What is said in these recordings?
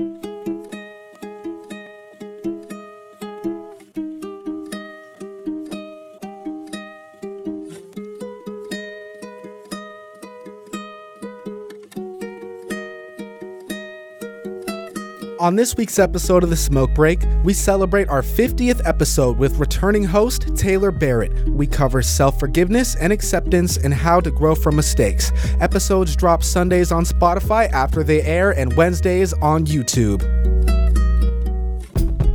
Thank you. On this week's episode of The Smoke Break, we celebrate our 50th episode with returning host Taylor Barrett. We cover self forgiveness and acceptance and how to grow from mistakes. Episodes drop Sundays on Spotify after they air and Wednesdays on YouTube.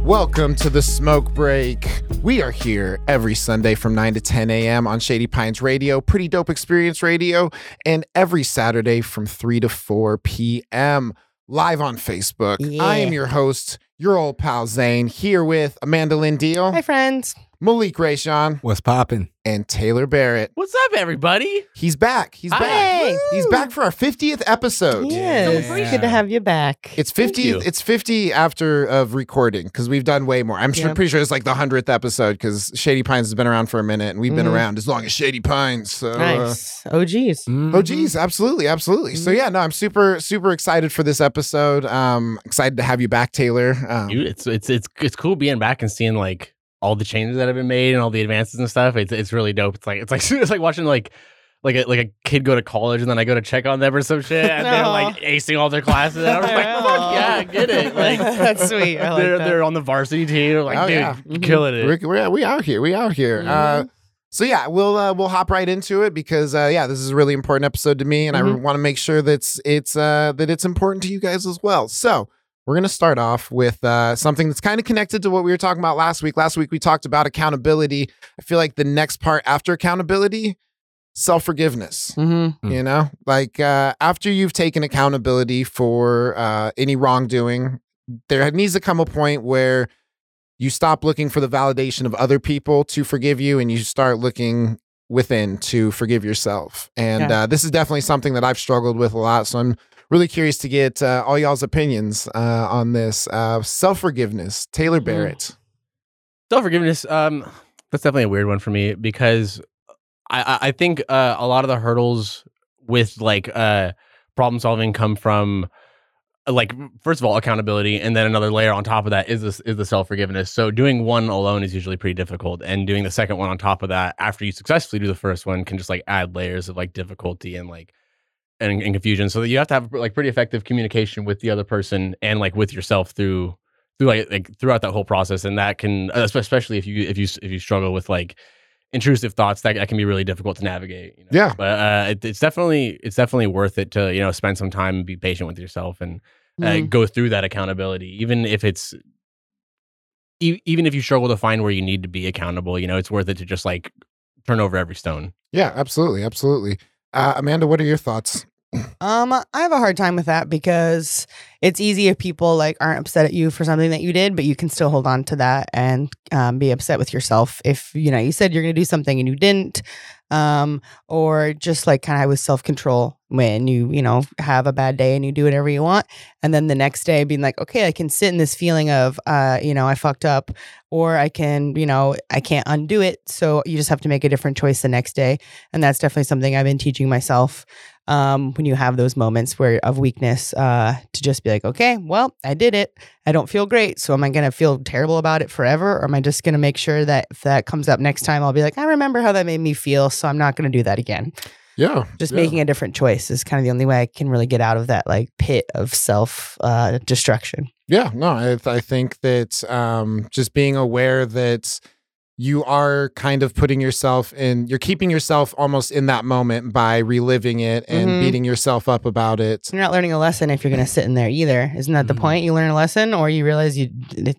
Welcome to the Smoke Break. We are here every Sunday from 9 to 10 a.m. on Shady Pines Radio, Pretty Dope Xperience Radio, and every Saturday from 3 to 4 p.m. live on Facebook. I am your host, your old pal Zane, here with Amanda Lynn Deal, Hi, friends. Malik Rayshawn, What's poppin'? and Taylor Barrett. What's up, everybody? He's back. He's back. Hey. He's back for our 50th episode. Yes. Yeah. Good to have you back. It's 50 you. it's 50 after of recording because we've done way more. I'm sure, Yep. pretty sure it's like the 100th episode because Shady Pines has been around for a minute and we've been Mhm. around as long as Shady Pines. So uh, nice. Oh, geez. Oh geez, absolutely, absolutely. So yeah, no, I'm super, super excited for this episode. Um, excited to have you back, Taylor. Um, Dude, it's it's it's it's cool being back and seeing like all the changes that have been made and all the advances and stuff. It's it's really dope. It's like it's like it's like watching like like a like a kid go to college and then I go to check on them or some shit and they're like acing all their classes. And I was like, fuck yeah, I get it. Like That's sweet. I like they're that. they're on the varsity team. Like, Oh, dude, yeah. you're killing it. we're, we're we out here, we out here. Uh, so yeah, we'll uh, we'll hop right into it because uh, yeah, this is a really important episode to me, and I Mhm. want to make sure that's it's uh, that it's important to you guys as well. So we're gonna start off with uh, something that's kind of connected to what we were talking about last week. Last week we talked about accountability. I feel like the next part after accountability, self forgiveness. Mhm. Mm. You know, like uh, after you've taken accountability for uh, any wrongdoing, there needs to come a point where you stop looking for the validation of other people to forgive you and you start looking within to forgive yourself. And Yeah. uh, this is definitely something that I've struggled with a lot. So I'm really curious to get uh, all y'all's opinions uh, on this. Uh, Self forgiveness, Taylor Mhm. Barrett. Self forgiveness, um, that's definitely a weird one for me because I I, think uh, a lot of the hurdles with like uh problem solving come from like first of all accountability and then another layer on top of that is this is the self forgiveness so doing one alone is usually pretty difficult and doing the second one on top of that after you successfully do the first one can just like add layers of like difficulty and like and, and confusion so that you have to have like pretty effective communication with the other person and like with yourself through through like, like throughout that whole process and that can uh, especially if you if you if you struggle with like intrusive thoughts that, that can be really difficult to navigate you know? Yeah. but uh it, it's definitely it's definitely worth it to you know spend some time and be patient with yourself and uh, Mhm. go through that accountability even if it's e- even if you struggle to find where you need to be accountable you know it's worth it to just like turn over every stone Yeah, absolutely. Absolutely. Uh, Amanda, what are your thoughts? Um, I have a hard time with that because it's easy if people like aren't upset at you for something that you did, but you can still hold on to that and um, be upset with yourself if you know you said you're going to do something and you didn't, um, or just like kind of with self control when you you know have a bad day and you do whatever you want, and then the next day being like, okay, I can sit in this feeling of uh, you know I fucked up, or I can you know I can't undo it, so you just have to make a different choice the next day, and that's definitely something I've been teaching myself um, when you have those moments where of weakness, uh, to just be like, okay, well, I did it. I don't feel great. So am I going to feel terrible about it forever? Or am I just going to make sure that if that comes up next time, I'll be like, I remember how that made me feel. So I'm not going to do that again. Yeah. Just yeah. making a different choice is kind of the only way I can really get out of that like pit of self uh, destruction. Yeah, no, I, I think that um, just being aware that you are kind of putting yourself in, you're keeping yourself almost in that moment by reliving it and Mhm. beating yourself up about it. You're not learning a lesson if you're going to sit in there either. Isn't that the Mhm. point? You learn a lesson or you realize you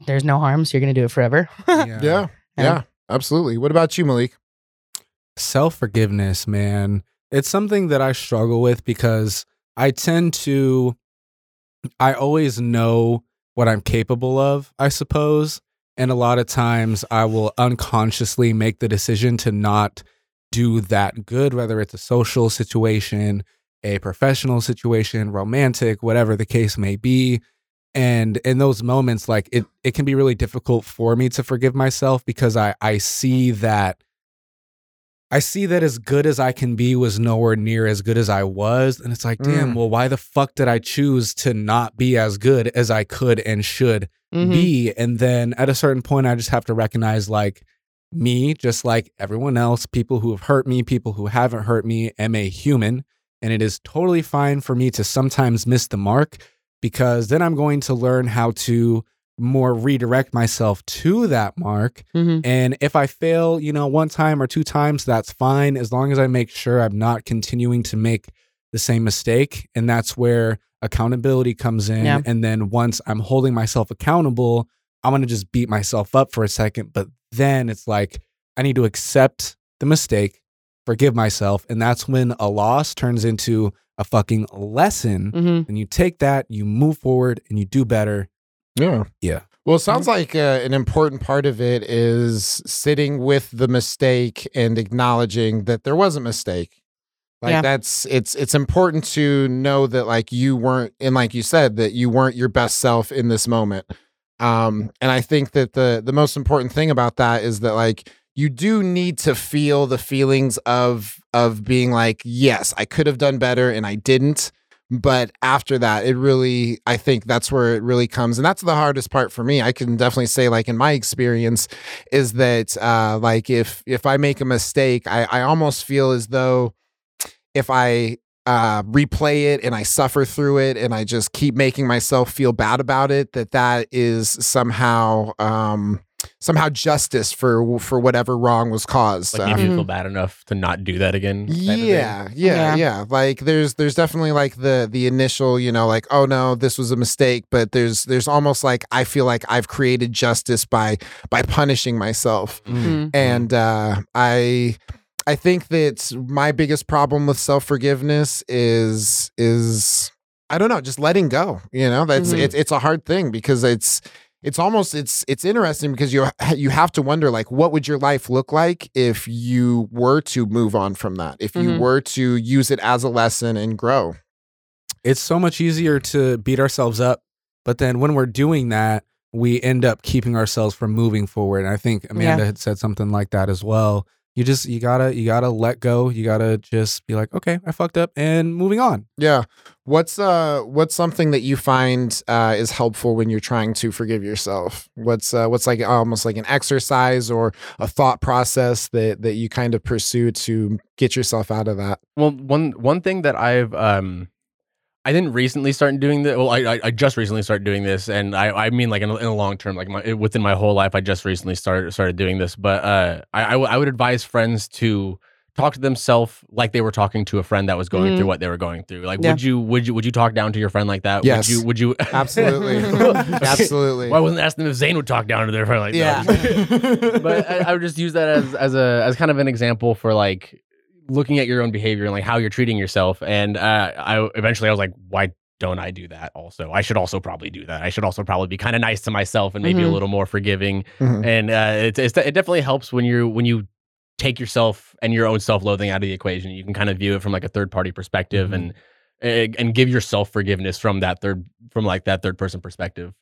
there's no harm, so you're going to do it forever. Yeah, yeah, Yeah. absolutely. What about you, Malik? Self forgiveness, man. It's something that I struggle with because I tend to, I always know what I'm capable of, I suppose. And a lot of times I will unconsciously make the decision to not do that good, whether it's a social situation, a professional situation, romantic, whatever the case may be. And in those moments, like it, it can be really difficult for me to forgive myself because I, I see that I see that as good as I can be was nowhere near as good as I was. And it's like, damn, Mm. well, why the fuck did I choose to not be as good as I could and should Mhm. be? And then at a certain point, I just have to recognize like me, just like everyone else, people who have hurt me, people who haven't hurt me, am a human. And it is totally fine for me to sometimes miss the mark because then I'm going to learn how to more redirect myself to that mark Mhm. and if I fail, you know, one time or two times, that's fine as long as I make sure I'm not continuing to make the same mistake. And that's where accountability comes in. Yeah. And then once I'm holding myself accountable, I'm going to just beat myself up for a second. But then it's like, I need to accept the mistake, forgive myself. And that's when a loss turns into a fucking lesson. Mhm. And you take that, you move forward, and you do better. Yeah. Yeah. Well, it sounds like uh, an important part of it is sitting with the mistake and acknowledging that there was a mistake. Like Yeah. that's it's it's important to know that like you weren't and like you said that you weren't your best self in this moment. Um and I think that the the most important thing about that is that like you do need to feel the feelings of of being like yes, I could have done better and I didn't but after that it really i think that's where it really comes and that's the hardest part for me i can definitely say like in my experience is that uh like if if i make a mistake i i almost feel as though if i uh replay it and i suffer through it and i just keep making myself feel bad about it that that is somehow um somehow justice for for whatever wrong was caused Like maybe you feel bad enough to not do that again. type of thing. yeah, yeah, Yeah. yeah. Like there's there's definitely like the the initial, you know, like oh no, this was a mistake, but there's there's almost like I feel like I've created justice by by punishing myself. Mhm. And uh I I think that my biggest problem with self-forgiveness is is I don't know, just letting go, you know? That's Mhm. it's it's a hard thing because it's it's almost it's it's interesting because you you have to wonder like what would your life look like if you were to move on from that if you Mhm. were to use it as a lesson and grow it's so much easier to beat ourselves up but then when we're doing that we end up keeping ourselves from moving forward and i think amanda had said something like that as well you just you gotta you gotta let go. You gotta just be like okay i fucked up and moving on. Yeah. What's uh what's something that you find uh is helpful when you're trying to forgive yourself? What's uh what's like almost like an exercise or a thought process that that you kind of pursue to get yourself out of that? Well, one one thing that I've um I didn't recently start doing this. Well, I, I I just recently started doing this, and I I mean like in a, in a long term, like my within my whole life, I just recently started started doing this. But uh, I I, w- I would advise friends to talk to themselves like they were talking to a friend that was going Mhm. through what they were going through. Like, Yeah. would you would you would you talk down to your friend like that? Yes. Would you would you absolutely absolutely Well, I wasn't asking them if Zane would talk down to their friend like Yeah. that. but I, I would just use that as as a as kind of an example for like looking at your own behavior and like how you're treating yourself. And uh, I eventually I was like, why don't I do that? Also, I should also probably do that. I should also probably be kind of nice to myself and maybe a Mhm. little more forgiving. Mhm. And uh, it, it's, it definitely helps when you when you take yourself and your own self loathing out of the equation. You can kind of view it from like a third party perspective Mhm. and and and give yourself forgiveness from that third from like that third person perspective.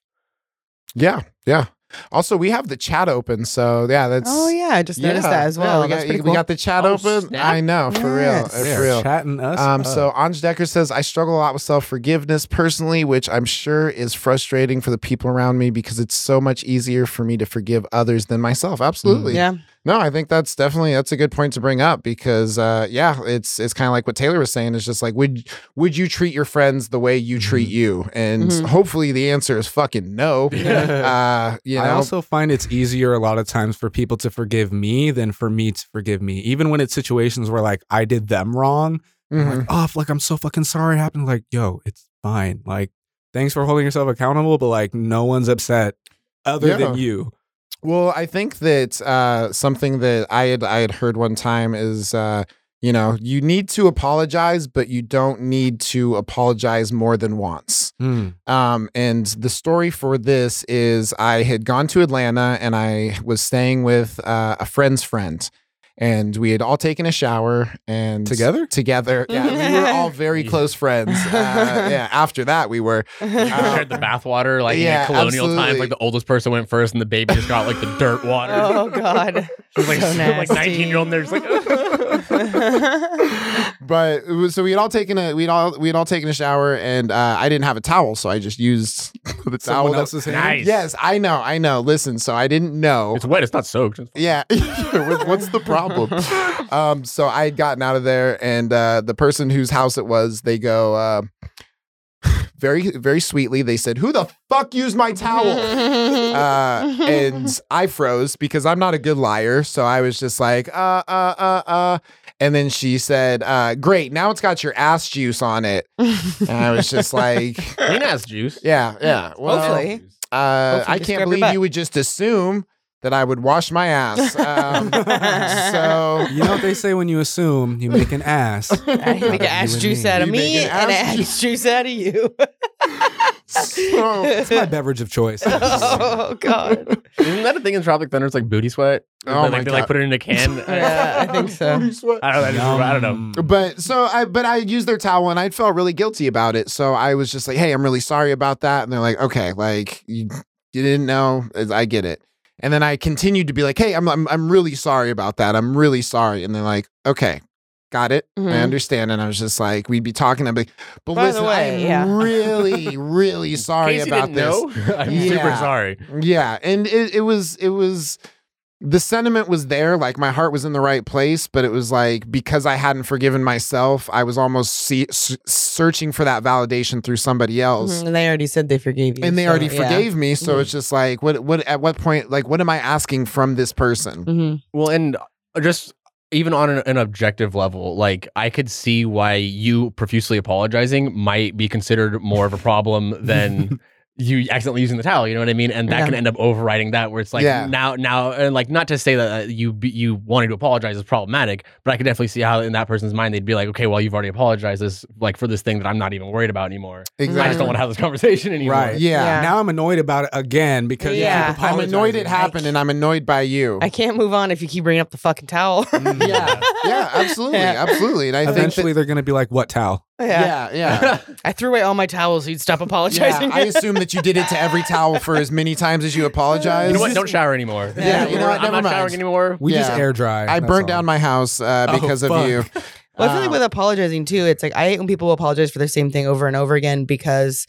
yeah yeah also we have the chat open so yeah that's Oh yeah, I just noticed Yeah, that as yeah, well. we, That's got, pretty we cool. got the chat Oh, open. snap. I know, for Yes. real. They're For real. chatting us Um, up. so Anj Decker says, I struggle a lot with self forgiveness personally, which I'm sure is frustrating for the people around me because it's so much easier for me to forgive others than myself. Absolutely. yeah, No, I think that's definitely that's a good point to bring up because uh yeah, it's it's kind of like what Taylor was saying. It's just like would would you treat your friends the way you treat you? And Mhm. hopefully the answer is fucking no. Uh, you know, I also find it's easier a lot of times for people to forgive me than for me to forgive me. Even when it's situations where like I did them wrong, I'm Mhm. like, oh, like I'm so fucking sorry it happened. Like, yo, it's fine. Like, thanks for holding yourself accountable, but like no one's upset other Yeah. than you. Well, I think that uh, something that I had I had heard one time is uh, you know you need to apologize, but you don't need to apologize more than once. Mm. Um, and the story for this is I had gone to Atlanta and I was staying with uh, a friend's friend. And we had all taken a shower and Together? Together, yeah, we were all very Yeah. close friends. Uh, yeah, after that, we were. You compared the bathwater like yeah, in colonial times, like the oldest person went first, and the baby just got like the dirt water. oh God. She's like so like nineteen year old, and they're just like. But was, so we had all taken a we'd all we had all taken a shower, and uh, I didn't have a towel, so I just used the towel. Someone that- else's hand. Nice. Yes, I know, I know. Listen, so I didn't know. it's wet. It's not soaked. Yeah. What- What's the problem? um, so I had gotten out of there, and uh, the person whose house it was, they go uh, very, very sweetly. They said, "Who the fuck used my towel?" uh, and I froze because I'm not a good liar. So I was just like, uh, uh, uh, uh. And then she said, uh, "Great, now it's got your ass juice on it." And I was just like, Clean ass juice. "Yeah, yeah." Well, Hopefully. uh, Hopefully I can't believe you would just assume that I would wash my ass. Um, so You know what they say when you assume you make an ass. I make an ass juice me. out of You me an and ass an ass juice out of you. So It's my beverage of choice. oh God. Isn't that a thing in Tropic Thunder? It's like booty sweat. Oh like, my they like God. put it in a can. Yeah, I think so. I don't know. I, just, I don't know. But so I, but I used their towel and I felt really guilty about it. So I was just like, "Hey, I'm really sorry about that." And they're like, "Okay, like you, you didn't know. I get it." And then I continued to be like, "Hey, I'm, I'm, I'm really sorry about that. I'm really sorry." And they're like, "Okay, got it. I Mhm. understand." And I was just like, we'd be talking. I'd be, "But By the listen, way, I'm yeah. really, really sorry about this." know, I'm Yeah. super sorry. Yeah, and it, it was it was the sentiment was there, like my heart was in the right place, but it was like because I hadn't forgiven myself, I was almost see, s- searching for that validation through somebody else. Mhm, And they already said they forgave you. And they so, already yeah. forgave me, so Mhm. it's just like, what, what, at what point, like, what am I asking from this person? Mhm. Well, and just even on an, an objective level, like I could see why you profusely apologizing might be considered more of a problem than you accidentally using the towel. You know what I mean? And that Yeah. can end up overriding that, where it's like Yeah. now, now, and like not to say that uh, you you wanting to apologize is problematic, but I could definitely see how in that person's mind they'd be like, okay, well, you've already apologized this like for this thing that I'm not even worried about anymore. Exactly. I just don't want to have this conversation anymore. Right. Yeah. Yeah. Now I'm annoyed about it again because Yeah. keep I'm annoyed it happened, and I'm annoyed by you. I can't move on if you keep bringing up the fucking towel. Mm. yeah, yeah, absolutely, Yeah. absolutely. And I think Eventually, that, they're going to be like, "What towel?" Yeah, yeah. yeah. I threw away all my towels so you'd stop apologizing. Yeah, I assume that you did it to every towel for as many times as you apologize. You know what? Don't shower anymore. Yeah, you know what? I'm Never not mind. showering anymore. We just air dry. I that's burnt all. down my house uh, Oh, because of fuck. you. Well, I feel like Uh, with apologizing too, it's like I hate when people apologize for the same thing over and over again because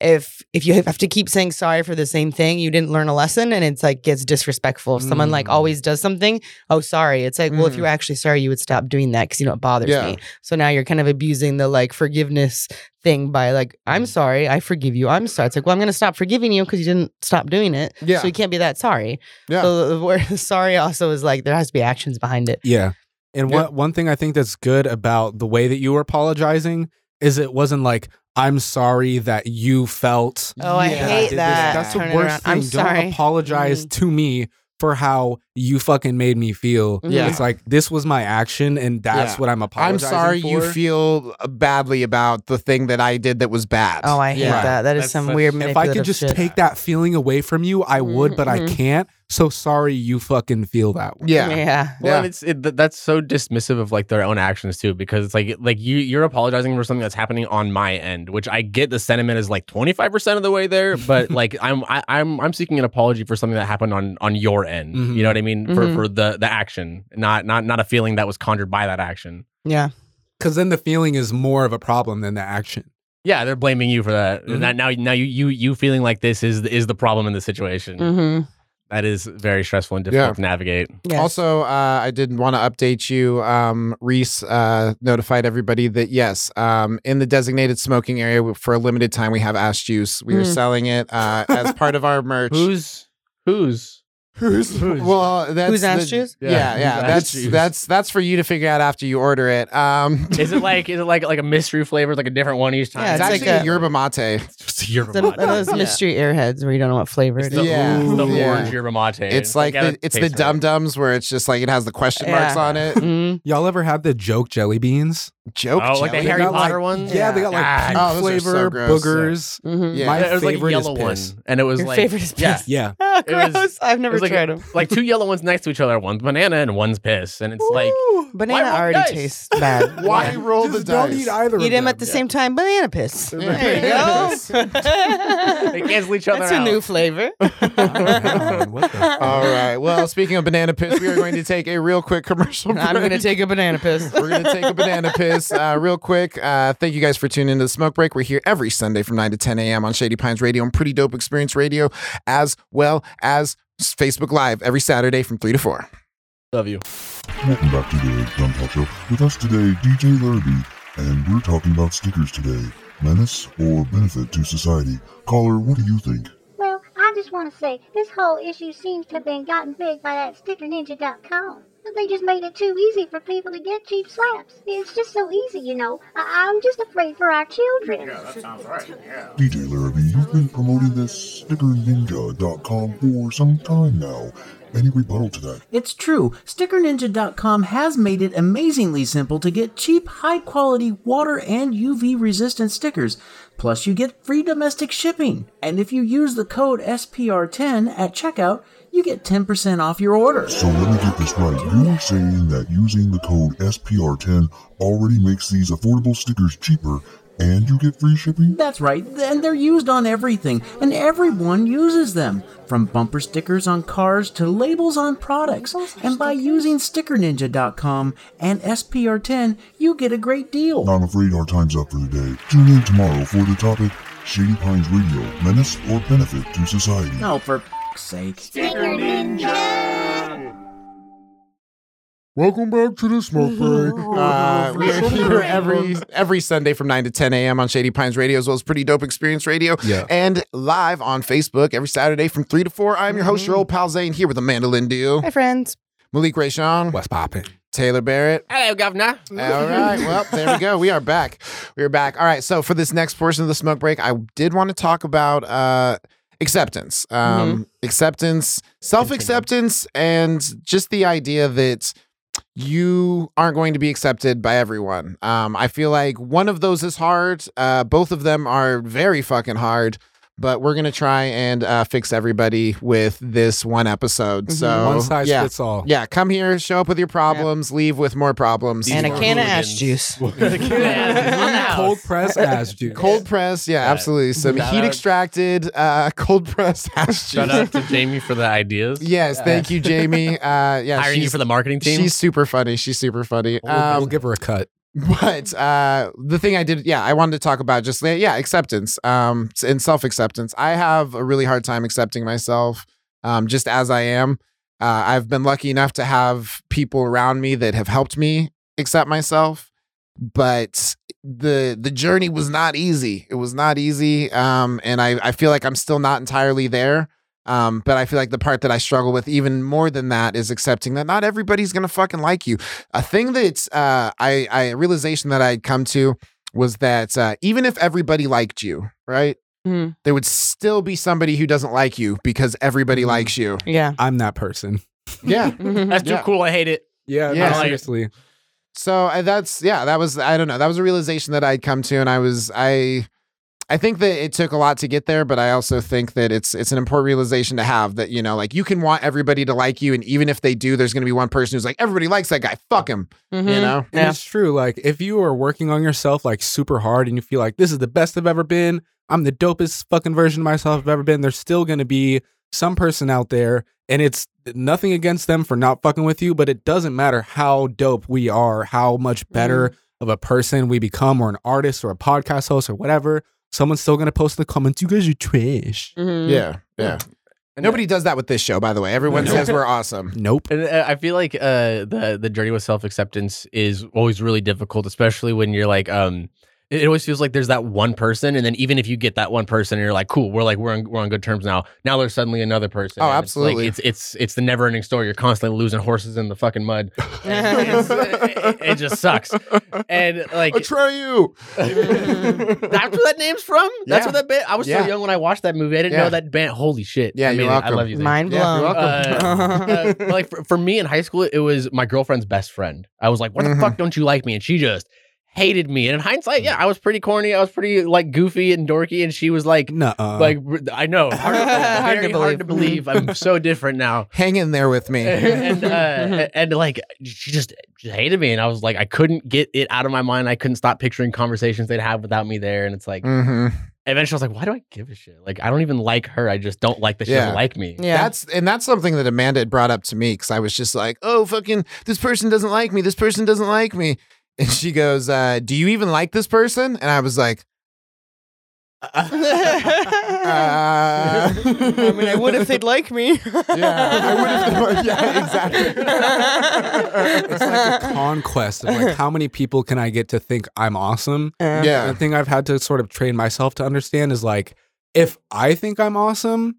if if you have to keep saying sorry for the same thing, you didn't learn a lesson, and it's like gets disrespectful. If someone like Mm. always does something, oh sorry, it's like well, if you were actually sorry, you would stop doing that because you know it bothers Yeah. me. So now you're kind of abusing the like forgiveness thing by like I'm sorry, I forgive you, I'm sorry. It's like well, I'm gonna stop forgiving you because you didn't stop doing it. Yeah. so you can't be that sorry. Yeah. So the word sorry also is like there has to be actions behind it. Yeah. And Yeah. one one thing I think that's good about the way that you were apologizing is it wasn't like I'm sorry that you felt. Oh, I Yeah. I hate did this." that. That's the Turn it worst around. thing. I'm Don't sorry. apologize mm-hmm. to me for how you fucking made me feel. Yeah. It's like this was my action and that's Yeah. what I'm apologizing I'm apologizing sorry you feel badly about the thing that I did that was bad. Oh, I hate Yeah. that. That is That's some such- weird if I could just shit. take that feeling away from you, I would, but I Mhm. can't. So sorry you fucking feel that way. yeah. yeah. Well, Yeah. and it's it, that's so dismissive of like their own actions too, because it's like like you you're apologizing for something that's happening on my end, which I get the sentiment is like 25 percent of the way there, but like I'm I, I'm I'm seeking an apology for something that happened on on your end. Mhm. You know what I mean for Mhm. for the the action, not not not a feeling that was conjured by that action. Yeah. Because then the feeling is more of a problem than the action. Yeah, they're blaming you for that. Mhm. And that now now you you you feeling like this is is the problem in the situation. Mm-hmm. That is very stressful and difficult Yeah. to navigate. Yes. Also, uh, I did want to update you. Um, Reese uh, notified everybody that yes, um, in the designated smoking area for a limited time, we have ash juice. We are Mm. selling it uh, as part of our merch. Who's who's Who's well? That's Who's ash the- juice? Yeah, Yeah, yeah. that's juice? that's that's for you to figure out after you order it. Um, is it like is it like like a mystery flavor, like a different one each time? Yeah, it's, it's actually like a, a- yerba mate. It's just a yerba The, mate. those Yeah. mystery airheads where you don't know what flavor It's it the, is. Yeah. the Yeah. orange yerba mate. It's like the, it's the dum dums where it's just like it has the question marks Yeah. on it. Mhm. Y'all ever had the joke jelly beans? Joke Oh, like the jelly? Harry got, Potter like- ones? Yeah, they got like Ah, puke oh, those so flavor, gross. boogers. Mhm. Yeah. My it was like a favorite is yellow piss. one, and it was Your like favorite is yeah, piss. Yeah. Oh, It was- I've never was like tried them. like two yellow ones next to each other. One's banana and one's piss, and it's like Banana already dice? tastes bad. Why roll the Just don't dice? eat either Eat of them at the Yeah. same time. Banana piss. Yeah. There you go. they cancel each other That's a new flavor. Man, what the All right. Well, speaking of banana piss, we are going to take a real quick commercial break. I'm gonna take a banana piss. We're going to take a banana piss uh, real quick. Uh, thank you guys for tuning into the Smoke Break. We're here every Sunday from 9 to 10 a.m. on Shady Pines Radio and Pretty Dope Xperience Radio, as well as Facebook Live every Saturday from 3 to 4. Love you. Welcome back to the Gun Talk Show. With us today, DJ Larrabee, and we're talking about stickers today. Menace or benefit to society? Caller, what do you think? Well, I just want to say this whole issue seems to have been gotten big by that stickerninja.com. They just made it too easy for people to get cheap slaps. It's just so easy, you know. I- I'm just afraid for our children. Yeah, that sounds right. Yeah. DJ Larrabee, you've been promoting this stickerninja.com for some time now. Any rebuttal to that? It's true. StickerNinja.com has made it amazingly simple to get cheap, high quality water and UV resistant stickers. Plus, you get free domestic shipping. And if you use the code SPR10 at checkout, you get 10% off your order. So let me get this right. You're saying that using the code SPR10 already makes these affordable stickers cheaper and you get free shipping? That's right, and they're used on everything, and everyone uses them. From bumper stickers on cars to labels on products. And by using StickerNinja.com and SPR10, you get a great deal. I'm afraid our time's up for the day. Tune in tomorrow for the topic Shady Pines Radio, Menace or Benefit to Society. Oh, for f***'s sake. Welcome back to the smoke break. Uh, we are here every every Sunday from 9 to 10 a.m. on Shady Pines Radio, as well as Pretty Dope Xperience Radio, Yeah. and live on Facebook every Saturday from 3 to 4. I'm your host, your old pal Zane, here with Amanda Lynn duo, Hi, friends. Malik Rayshawn, What's popping? Taylor Barrett. Hello, governor. All right. Well, there we go. We are back. We are back. All right. So for this next portion of the smoke break, I did want to talk about uh acceptance. Um acceptance, self-acceptance, and just the idea that you aren't going to be accepted by everyone. Um, I feel like one of those is hard. Uh, both of them are very fucking hard. But we're gonna try and uh, fix everybody with this one episode. So One size yeah, fits all. yeah, come here, show up with your problems, leave with more problems. And a can of hooligans. ash juice. Cold press ass juice. Cold press, yeah, Yeah. absolutely. Some Shout heat out- extracted, uh, cold press ash juice. Shout out to Jamie for the ideas. Yes, thank you, Jamie. Uh, yeah, Hiring you she's, for the marketing team. she's super funny. She's super funny. We'll, we'll Um, give her a cut. But uh, the thing I did, yeah, I wanted to talk about just yeah, acceptance, um, and self acceptance. I have a really hard time accepting myself, um, just as I am. Uh, I've been lucky enough to have people around me that have helped me accept myself, but the the journey was not easy. It was not easy, um, and I I feel like I'm still not entirely there. Um, but I feel like the part that I struggle with even more than that is accepting that not everybody's gonna fucking like you. A thing that uh, I, I a realization that I'd come to was that uh, even if everybody liked you, right, Mhm. there would still be somebody who doesn't like you because everybody Mhm. likes you. Yeah. I'm that person. Yeah. That's too Yeah. cool. I hate it. Yeah, Yeah. no, seriously. So uh, that's yeah, that was I don't know, that was a realization that I'd come to, and I was I. I think that it took a lot to get there, but I also think that it's it's an important realization to have that you know like you can want everybody to like you, and even if they do, there's going to be one person who's like everybody likes that guy, fuck him, Mhm. you know. And Yeah. it's true. Like if you are working on yourself like super hard and you feel like this is the best I've ever been, I'm the dopest fucking version of myself I've ever been, there's still gonna be some person out there, and it's nothing against them for not fucking with you, but it doesn't matter how dope we are, how much better of a person we become, or an artist or a podcast host or whatever. Someone's still gonna post in the comments, you guys are trash. Mhm. Yeah, yeah. And Nobody does that with this show, by the way. Everyone No. says we're awesome. Nope. And uh, I feel like uh, the the journey with self acceptance is always really difficult, especially when you're like, um, it it always feels like there's that one person, and then even if you get that one person, and you're like, cool, we're like we're on, we're on good terms now. Now there's suddenly another person. Oh, and it's like- absolutely. It's it's it's the never ending story. You're constantly losing horses in the fucking mud. It, it just sucks. And like Atreyu. that's where that name's from. That's Yeah. where that band. I was Yeah. so young when I watched that movie. I didn't Yeah. know that band. Holy shit! Yeah, I you're mean, welcome. I love you. Zane. Mind Yeah, you're blown. welcome. Uh, uh, like for, for me in high school, it was my girlfriend's best friend. I was like, "Why the Mhm. fuck don't you like me?" And she just hated me. And in hindsight, yeah, I was pretty corny. I was pretty like goofy and dorky, and she was like, Nuh like I know, hard, to, Hard to very hard to believe. I'm so different now. Hang in there with me. and uh, and like she just, just hated me, and I was like, I couldn't get it out of my mind. I couldn't stop picturing conversations they'd have without me there, and it's like hmm eventually I was like, why do I give a shit? Like I don't even like her. I just don't like that she Yeah. doesn't like me. Yeah. That's and that's something that Amanda had brought up to me because I was just like, "Oh, fucking, this person doesn't like me. This person doesn't like me." And she goes, uh, "Do you even like this person?" And I was like, uh, I mean, I would if they'd like me. Yeah, I would have. Yeah, exactly. it's like a conquest of like how many people can I get to think I'm awesome. Yeah, The thing I've had to sort of train myself to understand is like if I think I'm awesome,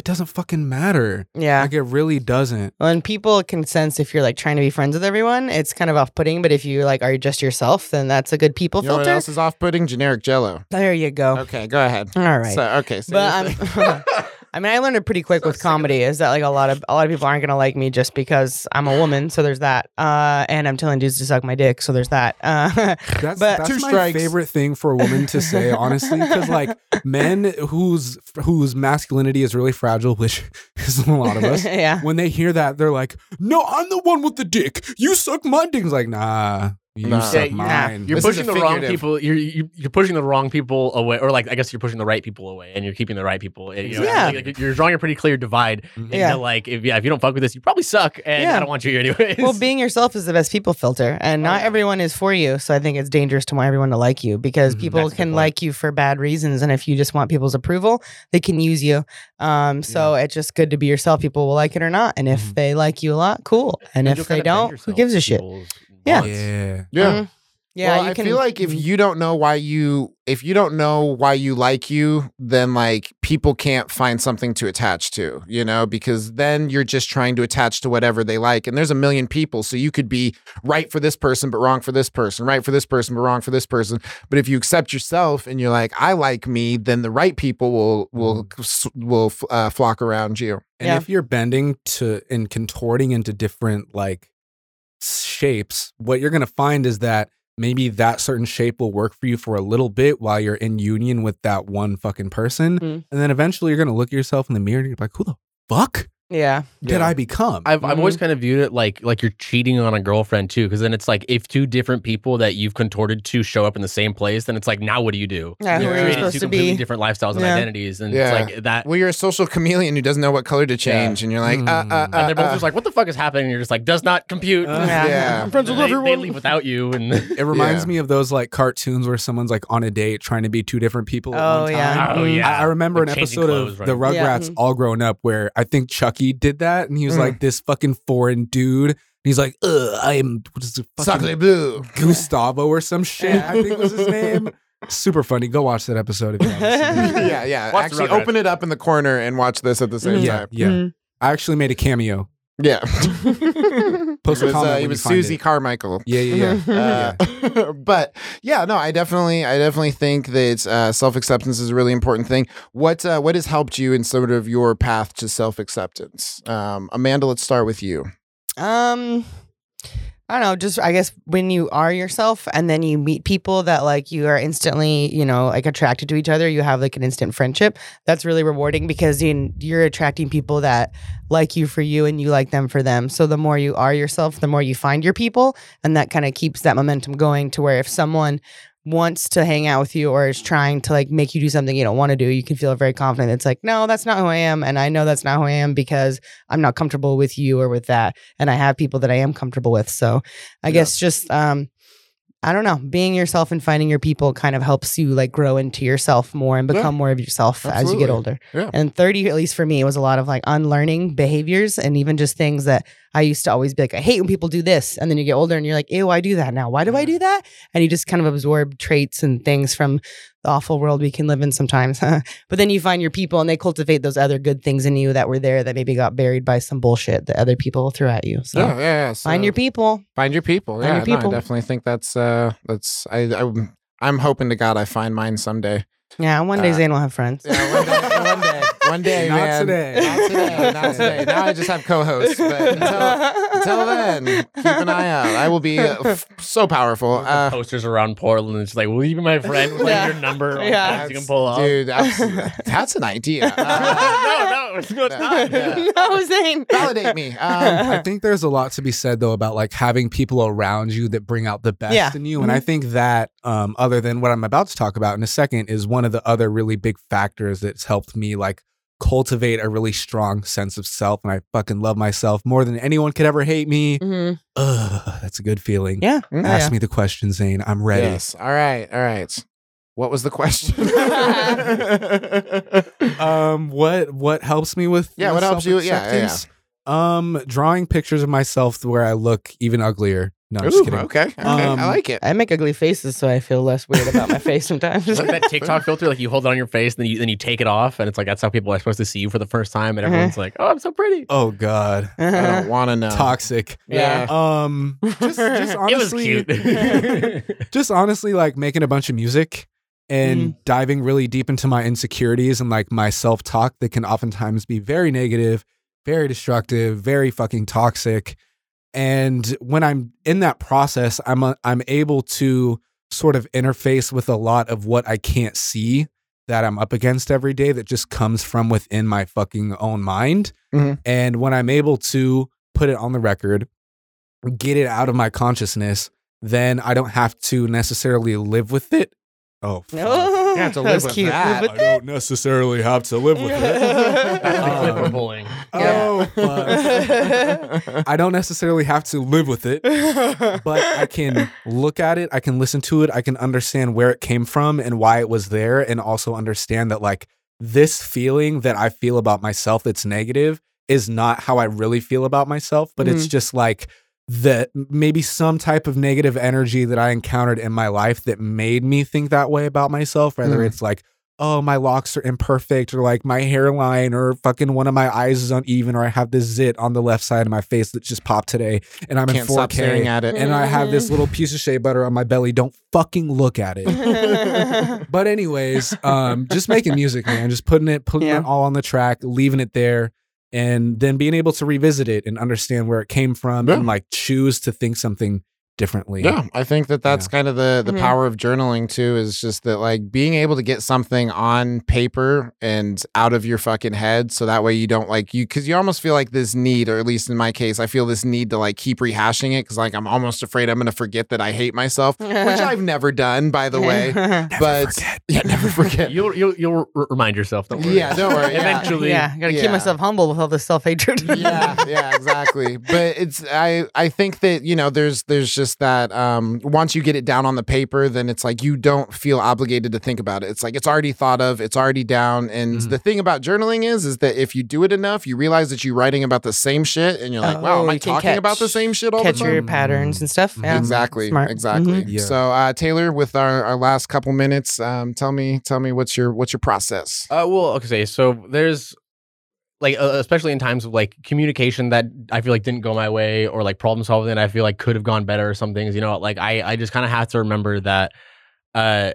it doesn't fucking matter. yeah. Like it really doesn't. When people can sense if you're like trying to be friends with everyone, it's kind of off putting. But if you like are just yourself, then that's a good people You know what filter. else is off-putting? Generic Jello. There you go. Okay, go ahead. All right. So, okay, so but I'm, I mean, I learned it pretty quick with comedy. Is that like a lot of a lot of people aren't gonna like me just because I'm a woman. So there's that. Uh, and I'm telling dudes to suck my dick. So there's that. Uh, That's, But- that's Two my strikes. favorite thing for a woman to say, honestly, because like men whose whose masculinity is really fragile, which is a lot of us. yeah. When they hear that, they're like, "No, I'm the one with the dick. You suck my dick." It's like, nah, you Nah. suck Yeah, mine. You're This pushing the wrong people. You're you- you're pushing the wrong people away, or like I guess you're pushing the right people away, and you're keeping the right people. You know, Yeah. like, you're drawing a pretty clear divide. Mhm. Yeah. Like if yeah, if you don't fuck with this, you probably suck, and Yeah. I don't want you here anyways. Well, being yourself is the best people filter, and not everyone is for you. So I think it's dangerous to want everyone to like you because Mhm. people That's can like you for bad reasons, and if you just want people's approval, they can use you. Um, so it's just good to be yourself. People will like it or not, and if Mhm. they like you a lot, cool. And you'll if they don't, who gives a shit? People's Yeah. wants. yeah. yeah. Mhm. Yeah, well, you I can. feel like if you don't know why you if you don't know why you like you, then like people can't find something to attach to, you know, because then you're just trying to attach to whatever they like. And there's a million people, so you could be right for this person but wrong for this person, right for this person but wrong for this person. But if you accept yourself and you're like, I like me, then the right people will will will uh, flock around you. And Yeah. if you're bending to and contorting into different like shapes, what you're gonna find is that maybe that certain shape will work for you for a little bit while you're in union with that one fucking person. Mm. And then eventually you're gonna look at yourself in the mirror and you're like, who the fuck yeah, did Yeah. I become? I've, I've Mm-hmm. always kind of viewed it like like you're cheating on a girlfriend too, because then it's like if two different people that you've contorted to show up in the same place, then it's like now what do you do? Yeah, who are you Creating supposed two to completely be? different lifestyles and Yeah. identities, and Yeah. it's like that. Well, you're a social chameleon who doesn't know what color to change, and you're like, uh, uh, uh, and they're both uh. just like, "What the fuck is happening?" And you're just like, "Does not compute." Uh, Yeah. Yeah. I'm friends with they, everyone. they leave without you, and It reminds Yeah. me of those like cartoons where someone's like on a date trying to be two different people at Oh, one yeah. time. oh yeah, I, I remember Like an changing episode clothes, of the? Yeah. Rugrats Mhm. All Grown Up where I think Chuckie did that, and he was Mm. like this fucking foreign dude. And he's like, "Ugh, I am what is it, fucking Sacre bleu. Gustavo or some shit. I think was his name. Super funny. Go watch that episode if you haven't seen yeah, yeah. Watch Actually, open it up in the corner and watch this at the same Yeah, time. yeah. Mhm. I actually made a cameo. Yeah. Post it a was, comment uh, when it you was find Susie it. Carmichael. Yeah, yeah, yeah. Uh, but yeah, no, I definitely, I definitely think that uh, self acceptance is a really important thing. What uh, what has helped you in sort of your path to self acceptance? Um, Amanda, let's start with you. Um, I don't know. Just I guess when you are yourself, and then you meet people that like you are instantly, you know, like attracted to each other. You have like an instant friendship. That's really rewarding because you, you're attracting people that like you for you, and you like them for them. So the more you are yourself, the more you find your people, and that kind of keeps that momentum going. To where if someone wants to hang out with you or is trying to like make you do something you don't want to do, you can feel very confident. It's like, no, that's not who I am. And I know that's not who I am because I'm not comfortable with you or with that. And I have people that I am comfortable with. So I Yeah. guess just um I don't know, being yourself and finding your people kind of helps you like grow into yourself more and Yeah. become more of yourself as you get older. Yeah. And 30, at least for me, it was a lot of like unlearning behaviors and even just things that I used to always be like, I hate when people do this. And then you get older and you're like, ew, I do that now. Why do I do that? And you just kind of absorb traits and things from the awful world we can live in sometimes. but then you find your people and they cultivate those other good things in you that were there that maybe got buried by some bullshit that other people threw at you. So yeah, yeah, yeah. find your people. find your people. Yeah, your no. I definitely think that's uh, that's I, I I'm hoping to God I find mine someday. Yeah, one day Uh, Zane will have friends. Yeah, one day, one day, one day, Not man. today. Not today. Not today. Now I just have co-hosts, but until, until then, keep an eye out. I will be uh, f- so powerful. Uh, posters around Portland. It's like, will you be my friend with like Yeah. your number? Like, Yeah. yeah, you can pull off. dude, that's, that's an idea. Uh, no, no, it's no, not. Yeah. no, Zane. validate me. Um, I think there's a lot to be said though about like having people around you that bring out the best Yeah. in you. And I think that um other than what I'm about to talk about in a second is one of the other really big factors that's helped me like cultivate a really strong sense of self and I fucking love myself more than anyone could ever hate me. Mhm. Ugh, that's a good feeling. Yeah. Mm. Oh, Ask yeah. me the question, Zane. I'm ready. Yes. All right. All right. What was the question? um what what helps me with Yeah, my what helps you- yeah, yeah, yeah. um drawing pictures of myself where i look even uglier no i'm Ooh, just kidding okay. Okay. Um, I like it. I make ugly faces, so I feel less weird about my face sometimes. Like that TikTok filter, like you hold it on your face, then you then you take it off, and it's like that's how people are supposed to see you for the first time, and Uh-huh. everyone's like, "Oh, I'm so pretty." oh god I don't want to know. toxic Yeah. um just, just honestly it was cute. just honestly like making a bunch of music and Mm-hmm. diving really deep into my insecurities and like my self-talk that can oftentimes be very negative very destructive very fucking toxic and when i'm in that process i'm a, i'm able to sort of interface with a lot of what i can't see that i'm up against every day that just comes from within my fucking own mind. Mhm. and when i'm able to put it on the record get it out of my consciousness then i don't have to necessarily live with it. Oh fuck. No, You have to live was with cute. that. I don't necessarily have to live with it. That's the clip we're Um, pulling. Oh, fuck. I don't necessarily have to live with it, but I can look at it, I can listen to it, I can understand where it came from and why it was there, and also understand that like this feeling that I feel about myself that's negative is not how I really feel about myself, but it's just like that maybe some type of negative energy that I encountered in my life that made me think that way about myself, whether Mm. it's like oh, my locks are imperfect, or like my hairline, or fucking one of my eyes is uneven, or I have this zit on the left side of my face that just popped today, and I'm Can't in stop 4K, staring at it. and I have this little piece of shea butter on my belly. Don't fucking look at it. but anyways, um, just making music, man, just putting it, putting Yeah. it all on the track, leaving it there. And then being able to revisit it and understand where it came from Yeah. and like choose to think something differently. Yeah, I think that that's kind of the the Mhm. power of journaling too. Is just that like being able to get something on paper and out of your fucking head, so that way you don't like you because you almost feel like this need, or at least in my case, I feel this need to like keep rehashing it because like I'm almost afraid I'm gonna forget that I hate myself, which I've never done, by the way. but yeah, never forget. You'll you'll you'll r- remind yourself. Don't worry. Yeah, don't worry. Yeah. Eventually, yeah, gotta Yeah. keep myself humble with all this self hatred. yeah yeah exactly but it's i i think that you know there's there's just that um once you get it down on the paper then it's like you don't feel obligated to think about it it's like it's already thought of it's already down and Mhm. the thing about journaling is is that if you do it enough you realize that you're writing about the same shit and you're like wow Oh, am i you can talking about the same shit all catch the time Catch your patterns and stuff. Yeah, exactly Smart. exactly Mhm. Yeah. so uh taylor with our, our last couple minutes um tell me tell me what's your what's your process Uh, well, okay. So there's like, uh, especially in times of like communication that I feel like didn't go my way, or like problem solving that I feel like could have gone better, or some things. You know, like I I just kind of have to remember that. Uh,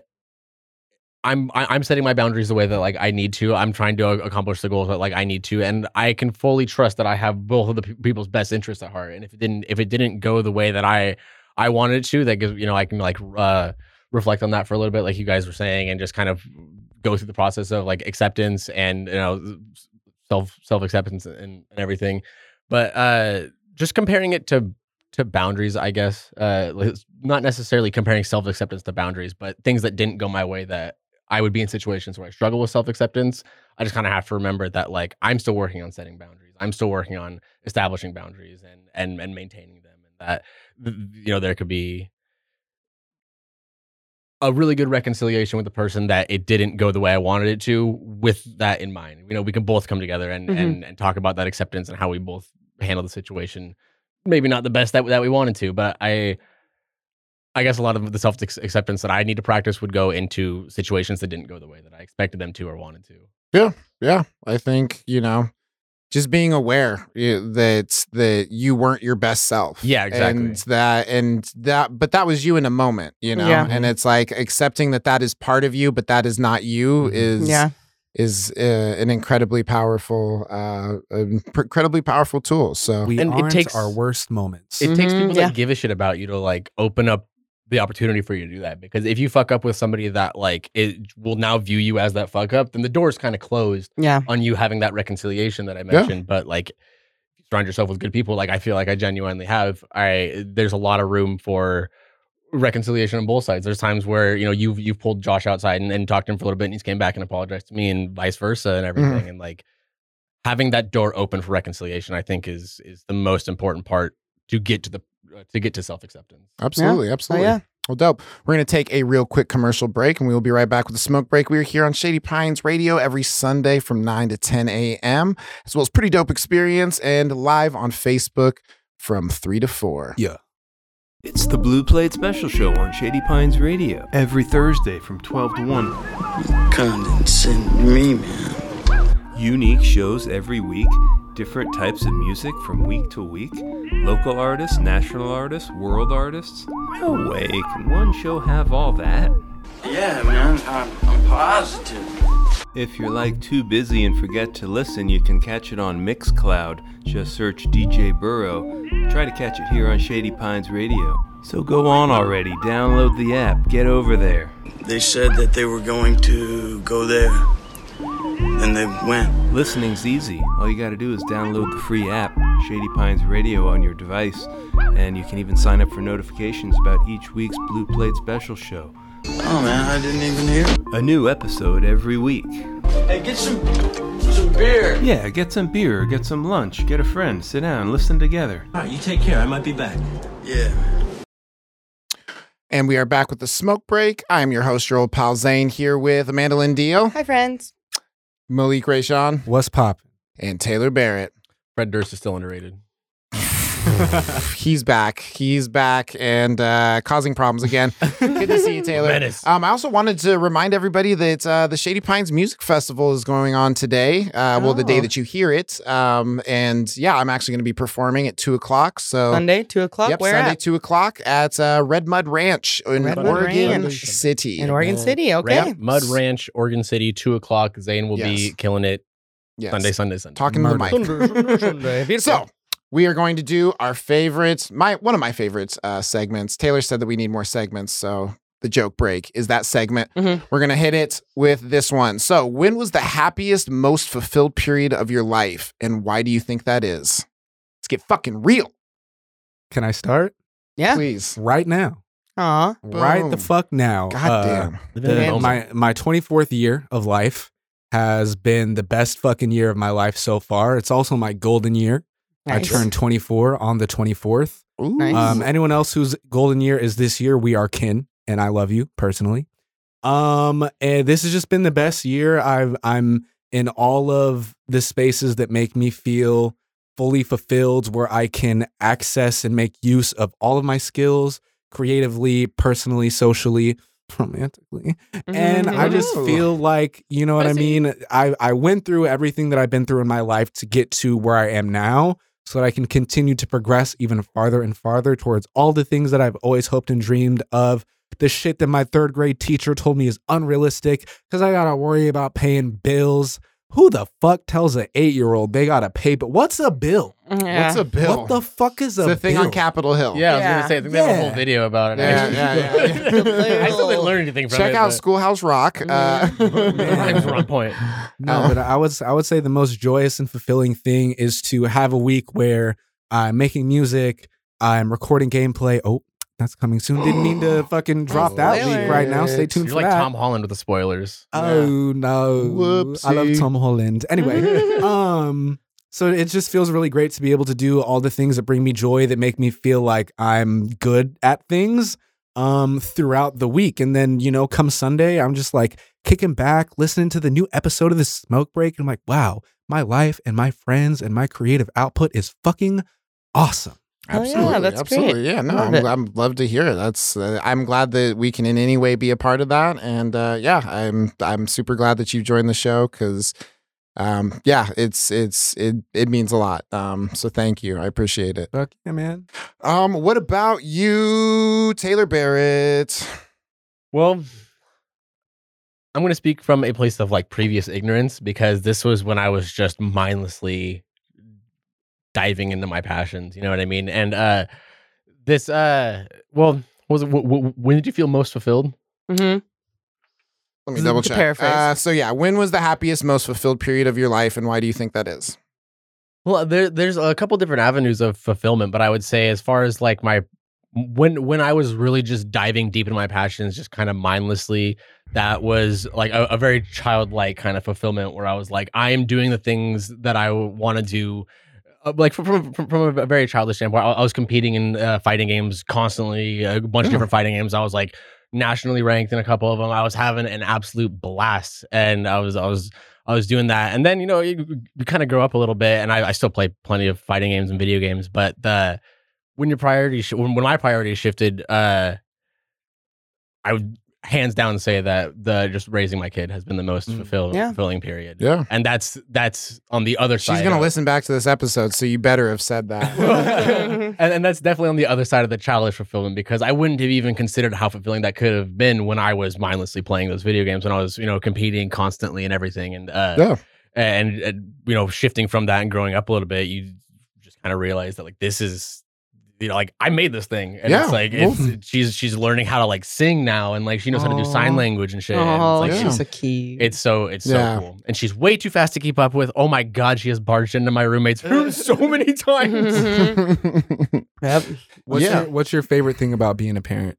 I'm I- I'm setting my boundaries the way that like I need to. I'm trying to accomplish the goals that like I need to, and I can fully trust that I have both of the pe- people's best interests at heart. And if it didn't if it didn't go the way that I I wanted it to, that gives you know I can like uh reflect on that for a little bit, like you guys were saying, and just kind of go through the process of like acceptance and you know self self acceptance and, and everything. But uh just comparing it to to boundaries, I guess. Uh not necessarily comparing self acceptance to boundaries, but things that didn't go my way that I would be in situations where I struggle with self acceptance. I just kind of have to remember that like I'm still working on setting boundaries. I'm still working on establishing boundaries and and and maintaining them and that you know there could be a really good reconciliation with the person that it didn't go the way I wanted it to with that in mind. You know, we can both come together and Mhm. and, and talk about that acceptance and how we both handle the situation. Maybe not the best that that we wanted to, but I I guess a lot of the self acceptance that I need to practice would go into situations that didn't go the way that I expected them to or wanted to. Yeah. Yeah i think you know just being aware that that you weren't your best self. Yeah, exactly. And that and that, but that was you in a moment, you know. Yeah. And it's like accepting that that is part of you, but that is not you. Mhm. Is Yeah. is uh, an incredibly powerful, uh, incredibly powerful tool. So We And it aren't takes- our worst moments. It takes Mhm, people yeah. that give a shit about you to like open up the opportunity for you to do that. Because if you fuck up with somebody that like it will now view you as that fuck up, then the door's kind of closed Yeah. on you having that reconciliation that I mentioned. But like surround yourself with good people, like I feel like I genuinely have. I there's a lot of room for reconciliation on both sides. There's times where, you know, you've you've pulled Josh outside and, and talked to him for a little bit and he's came back and apologized to me and vice versa and mm-hmm. everything. And like having that door open for reconciliation, I think is is the most important part to get to the uh, to get to self acceptance. absolutely, absolutely. Oh, yeah. Well, dope. We're going to take a real quick commercial break and we will be right back with the smoke break. We are here on Shady Pines Radio every Sunday from 9 to 10 a.m., as well as Pretty Dope Xperience and live on Facebook from 3 to 4. yeah. It's the Blue Plate Special Show on Shady Pines Radio every Thursday from 12 to 1. You Condescend me, man. Unique shows every week, different types of music from week to week, local artists, national artists, world artists. No way can one show have all that. Yeah, man, I'm, I'm positive. If you're like too busy and forget to listen, you can catch it on Mixcloud. Just search DJ Burrow. Try to catch it here on Shady Pines Radio. So go on already, download the app, get over there. They said that they were going to go there. Then they went. Listening's easy. All you gotta do is download the free app, Shady Pines Radio, on your device, and you can even sign up for notifications about each week's Blue Plate Special show. Oh, man, I didn't even hear. A new episode every week. Hey, get some, some beer. Yeah, get some beer, get some lunch, get a friend, sit down, listen together. All right, you take care. I might be back. Yeah. And we are back with the smoke break. I am your host, your old pal Zane, here with Amanda Lindeo, Hi, friends. Malik Rayshon, What's poppin'? and Taylor Barrett. Fred Durst is still underrated. He's back. He's back and uh, causing problems again. Good to see you, Taylor. Menace. Um, I also wanted to remind everybody that uh, the Shady Pines Music Festival is going on today. Uh, well, the day Oh. that you hear it. Um, and yeah, I'm actually going to be performing at two o'clock. So Sunday, two o'clock. Yep, Where Sunday, at? two o'clock at uh, Red Mud Ranch in Red Mud Oregon Ranch. City. In Oregon City. Okay. Ramp, Mud Ranch, Oregon City, two o'clock. Zane will be killing it Yes. Sunday, Sunday, Sunday. Talking to the mic. Murder. So we are going to do our favorite, my one of my favorites uh, segments. Taylor said that we need more segments, so the joke break is that segment. Mhm. We're gonna hit it with this one. So, when was the happiest, most fulfilled period of your life, and why do you think that is? Let's get fucking real, Can I start? Yeah. please. Right now. Aw. Right the fuck now. God Uh, damn. Living in the the- moment. my my 24th year of life has been the best fucking year of my life so far. It's also my golden year. I turned 24 on the 24th. Ooh. Nice. Um, anyone else whose golden year is this year, we are kin, and I love you personally. Um, and this has just been the best year. I've I'm in all of the spaces that make me feel fully fulfilled, where I can access and make use of all of my skills creatively, personally, socially, romantically. And I just feel like, you know what I Pussy. mean? I, I went through everything that I've been through in my life to get to where I am now so that I can continue to progress even farther and farther towards all the things that I've always hoped and dreamed of. The shit that my third grade teacher told me is unrealistic because I gotta worry about paying bills. Who the fuck tells an eight year old they gotta pay? But what's a bill? Yeah. What's a bill? What the fuck is It's a the thing on? Capitol Hill. yeah, I was Yeah. gonna say I think they have a whole Yeah. video about it. Yeah, actually. yeah, yeah. I still didn't learn anything from Check it. out but Schoolhouse Rock. Uh, Rhymes were on point. No, Uh, but I would I would say the most joyous and fulfilling thing is to have a week where I'm making music, I'm recording gameplay. Oh, that's coming soon. Didn't mean to fucking drop that Spoiler. leak right now. Stay tuned You're for like that. Tom Holland with the spoilers. Oh no, Whoops. I love Tom Holland. Anyway, um, so it just feels really great to be able to do all the things that bring me joy that make me feel like I'm good at things um throughout the week and then you know come sunday i'm just like kicking back listening to the new episode of the smoke break and i'm like wow my life and my friends and my creative output is fucking awesome Hell yeah, absolutely, that's great. absolutely. Yeah, no, Love I'm, it. I'm love to hear it. That's uh, I'm glad that we can in any way be a part of that, and uh, yeah, I'm I'm super glad that you joined the show because um, yeah, it's it's it it means a lot. Um, so thank you, I appreciate it. Fuck yeah, man. Um, what about you, Taylor Barrett? Well, I'm going to speak from a place of like previous ignorance because this was when I was just mindlessly diving into my passions. You know what I mean? And uh, this, uh, well, was it, w- w- when did you feel most fulfilled? Mm-hmm. Let me Z- double check. paraphrase. Uh, so yeah, when was the happiest, most fulfilled period of your life, and why do you think that is? Well, there, there's a couple different avenues of fulfillment, but I would say as far as like my when when I was really just diving deep into my passions, just kind of mindlessly, that was like a, a very childlike kind of fulfillment where I was like, I am doing the things that I want to do. Uh, like from, from from a very childish standpoint, I, I was competing in uh, fighting games constantly, a bunch of different fighting games. I was like nationally ranked in a couple of them. I was having an absolute blast, and I was I was I was doing that, and then you know you, you kind of grow up a little bit, and I, I still play plenty of fighting games and video games, but the when your priorities sh- when, when my priorities shifted, uh, I would hands down say that the just raising my kid has been the most Mm. fulfill, Yeah. fulfilling period, Yeah, and that's that's on the other side. she's gonna of- listen back to this episode, so you better have said that. and, and that's definitely on the other side of the childish fulfillment because I wouldn't have even considered how fulfilling that could have been when I was mindlessly playing those video games when I was, you know, competing constantly and everything. And uh Yeah. and, and you know, shifting from that and growing up a little bit, you just kind of realize that like this is you know, like I made this thing, and Yeah, it's like well- it's, she's she's learning how to like sing now, and like she knows how to do sign language and shit. Oh, it's like yeah. she's a key. it's so it's Yeah. so cool, and she's way too fast to keep up with. Oh my god, she has barged into my roommate's room so many times. yep. What's Yeah. your What's your favorite thing about being a parent?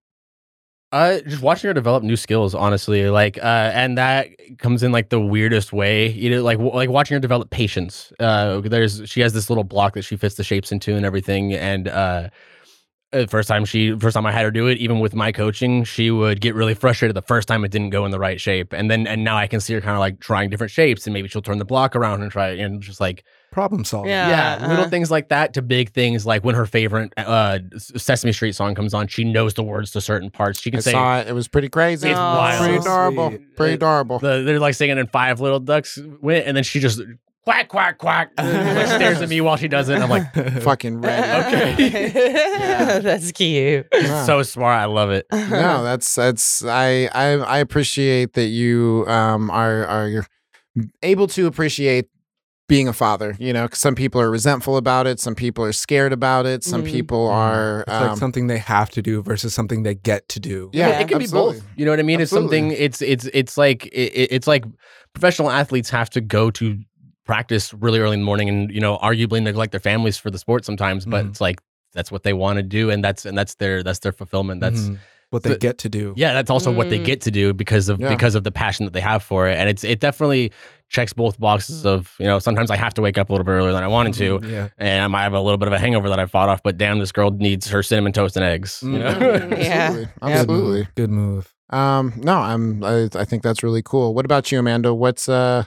Uh, just watching her develop new skills, honestly, like, uh, and that comes in like the weirdest way. You know, like, w- like watching her develop patience. Uh, there's she has this little block that she fits the shapes into and everything, and uh, uh, first time she, first time I had her do it, even with my coaching, she would get really frustrated the first time it didn't go in the right shape, and then and now I can see her kind of like trying different shapes, and maybe she'll turn the block around and try, and just like Problem solving. Yeah. yeah, little uh. things like that to big things like when her favorite uh Sesame Street song comes on, she knows the words to certain parts. She I can say saw it. It was pretty crazy. It's Oh. wild. Pretty adorable. sweet. Pretty adorable. the, they're like singing in five little ducks went and then she just quack quack quack like stares at me while she does it i'm like Fucking red. Okay. That's cute. Yeah. so smart i love it no, that's that's I I I appreciate that you um are are able to appreciate being a father. You know, 'cause some people are resentful about it. Some people are scared about it. Some Mm. people are. It's like Um, something they have to do versus something they get to do. yeah, it can absolutely. be both you know what i mean Absolutely. it's something it's it's it's like it, it- it's like professional athletes have to go to practice really early in the morning and you know arguably neglect their families for the sport sometimes but Mhm. it's like that's what they want to do and that's and that's their that's their fulfillment that's Mhm. what they the- get to do. Yeah, that's also what they Mm. get to do because of Yeah. because of the passion that they have for it, and it's it definitely checks both boxes of you know sometimes I have to wake up a little bit earlier than I wanted to, Mhm. Yeah. and I might have a little bit of a hangover that I fought off, but damn, this girl needs her cinnamon toast and eggs. You know, Mhm. Yeah. Absolutely. Yeah. Good move. Good move. Um, no, I'm. I, I think that's really cool. What about you, Amanda? What's uh,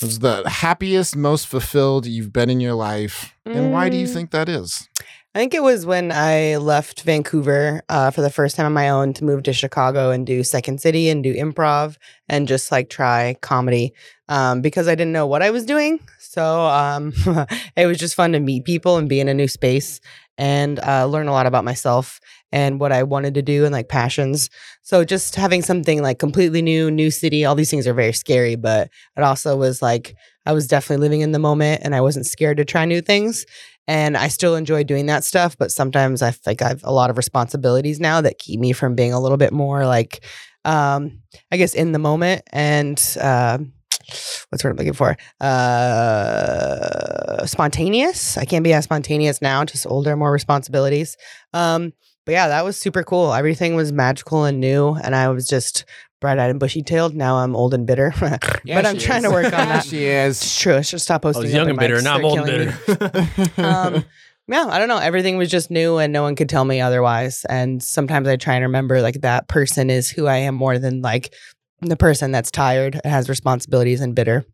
what's the happiest, most fulfilled you've been in your life, and why do you Mm. think that is? I think it was when I left Vancouver uh, for the first time on my own to move to Chicago and do Second City and do improv and just like try comedy um, because I didn't know what I was doing. So um, it was just fun to meet people and be in a new space and uh, learn a lot about myself and what I wanted to do and like passions. So just having something like completely new, new city, all these things are very scary, but it also was like I was definitely living in the moment and I wasn't scared to try new things and I still enjoy doing that stuff. But sometimes I think I have a lot of responsibilities now that keep me from being a little bit more like, um, I guess, in the moment and uh, what's word I'm looking for? Uh, spontaneous. I can't be as spontaneous now, just older, more responsibilities. Um, but yeah, that was super cool. Everything was magical and new, and I was just bright-eyed and bushy-tailed. Now I'm old and bitter, but I'm trying is. to work on that. she is. It's true. I should stop posting. I posting. was young and bitter, now I'm old and bitter. um, yeah, I don't know. Everything was just new, and no one could tell me otherwise. And sometimes I try and remember like that person is who I am more than like the person that's tired, has responsibilities, and bitter.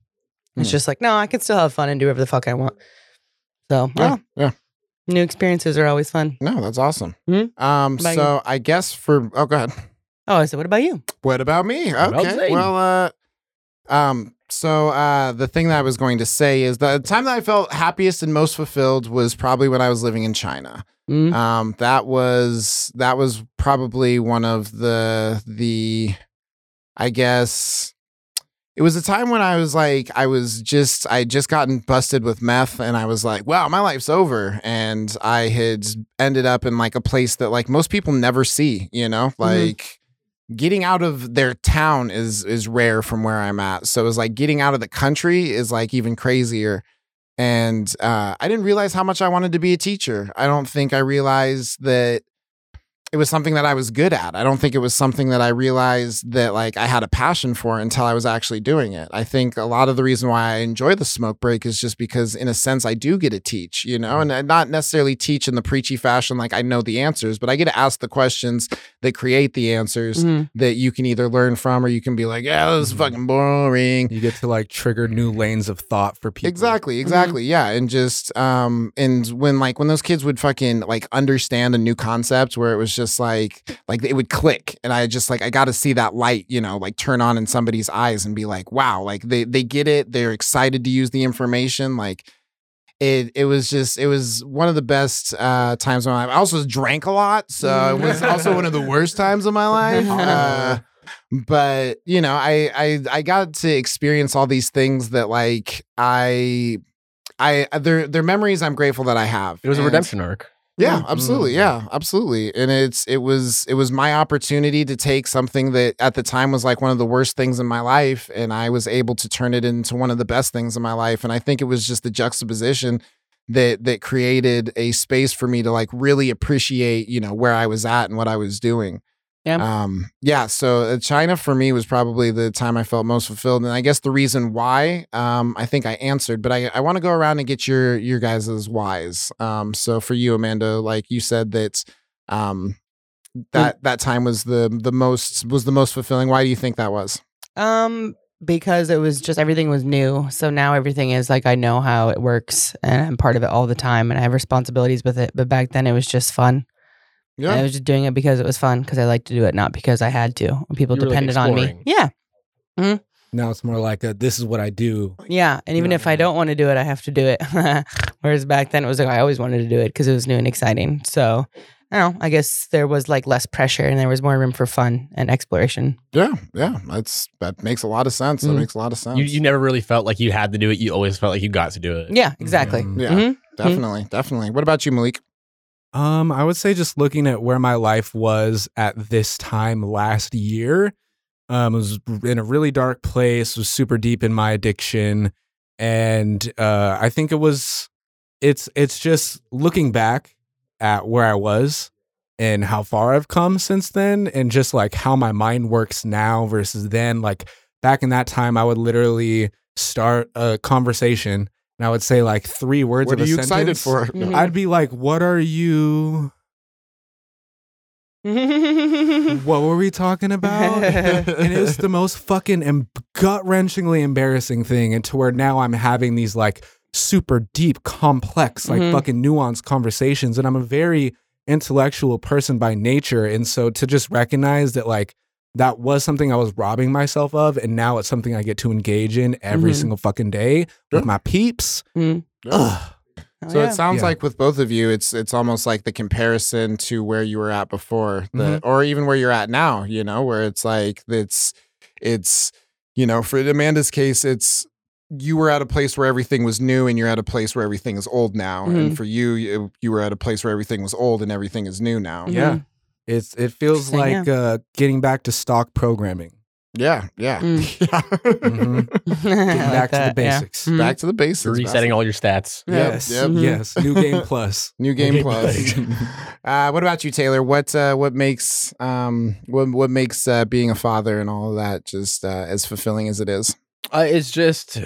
It's Hmm. just like no, I can still have fun and do whatever the fuck I want. So Yeah, yeah, yeah. new experiences are always fun. No, that's awesome. Mhm. Um, About so I guess for oh, go ahead. Oh, I said, what about you? What about me? Okay. Well, uh, um, So uh, the thing that I was going to say is the time that I felt happiest and most fulfilled was probably when I was living in China. Mm. Um, that was that was probably one of the the I guess it was a time when I was like I was just I just gotten busted with meth and I was like, wow, my life's over. And I had ended up in like a place that like most people never see, you know? Like getting out of their town is is rare from where I'm at. So it's like getting out of the country is like even crazier. And uh, I didn't realize how much I wanted to be a teacher. I don't think I realized that it was something that I was good at. I don't think it was something that I realized that like I had a passion for until I was actually doing it. I think a lot of the reason why I enjoy the smoke break is just because in a sense I do get to teach, you know, and uh, not necessarily teach in the preachy fashion like I know the answers, but I get to ask the questions that create the answers Mhm. that you can either learn from or you can be like, yeah, this is fucking boring. You get to like trigger new lanes of thought for people. Exactly, exactly. Yeah. And just um and when like when those kids would fucking like understand a new concept where it was just like like it would click and I just like I got to see that light, you know, like turn on in somebody's eyes and be like, "Wow, like they they get it. They're excited to use the information." Like it it was just it was one of the best uh times of my life. I also drank a lot, so it was also one of the worst times of my life. Uh, but you know I, I i got to experience all these things that like i i they're they're memories i'm grateful that i have It was a redemption arc. Yeah mm-hmm. absolutely. Yeah absolutely. And it's it was it was my opportunity to take something that at the time was like one of the worst things in my life and i was able to turn it into one of the best things in my life. And i think it was just the juxtaposition that that created a space for me to like really appreciate you know where i was at and what i was doing Yeah. um yeah so uh, china for me was probably the time i felt most fulfilled and i guess the reason why um i think i answered but i i want to go around and get your your guys' whys um so for you amanda like you said that um that that time was the the most was the most fulfilling why do you think that was Um, because it was just everything was new. So now everything is like I know how it works and I'm part of it all the time and I have responsibilities with it. But back then it was just fun. And I was just doing it because it was fun because I liked to do it, not because I had to. People You were, like, depended on me. exploring. Yeah. Now it's more like a, this is what I do. Yeah. And even if I don't want to do it, I have to do it. Whereas back then it was like I always wanted to do it because it was new and exciting. So I don't know. I guess there was like less pressure and there was more room for fun and exploration. yeah yeah that's that makes a lot of sense that Mm. makes a lot of sense You, you never really felt like you had to do it. You always felt like you got to do it. Yeah, exactly. Mm. yeah Mhm. definitely definitely what about you malik Um, I would say just looking at where my life was at this time last year, um, was in a really dark place, was super deep in my addiction. And uh I think it was it's it's just looking back at where I was and how far I've come since then and just like how my mind works now versus then. Like back in that time I would literally start a conversation and I would say like three words what of are a you excited sentence. for Mhm. I'd be like, "What are you? What were we talking about?" and it was the most fucking em- gut wrenchingly embarrassing thing, and to where now I'm having these like super deep, complex, like Mhm. fucking nuanced conversations, and I'm a very intellectual person by nature, and so to just recognize that like that was something I was robbing myself of, and now it's something I get to engage in every Mhm. single fucking day with my peeps. Mm. Ugh. Oh, So yeah. it sounds Yeah. like with both of you, it's it's almost like the comparison to where you were at before, the, or even where you're at now. You know, where it's like it's it's you know, for Amanda's case, it's you were at a place where everything was new, and you're at a place where everything is old now. And Mhm. for you, you, you were at a place where everything was old and everything is new now. Mhm. Yeah. It's it feels Interesting, like uh, getting back to stock programming. Yeah, yeah, Mm. yeah. Mhm. I Getting like back to the that, yeah. basics. Mhm. Back to the basics. You're resetting all your stats. Yep, Yes, yep. Yes. New game plus. New game Game plus. uh, what about you, Taylor? What uh, what makes um what what makes uh, being a father and all of that just uh, as fulfilling as it is? Uh, it's just,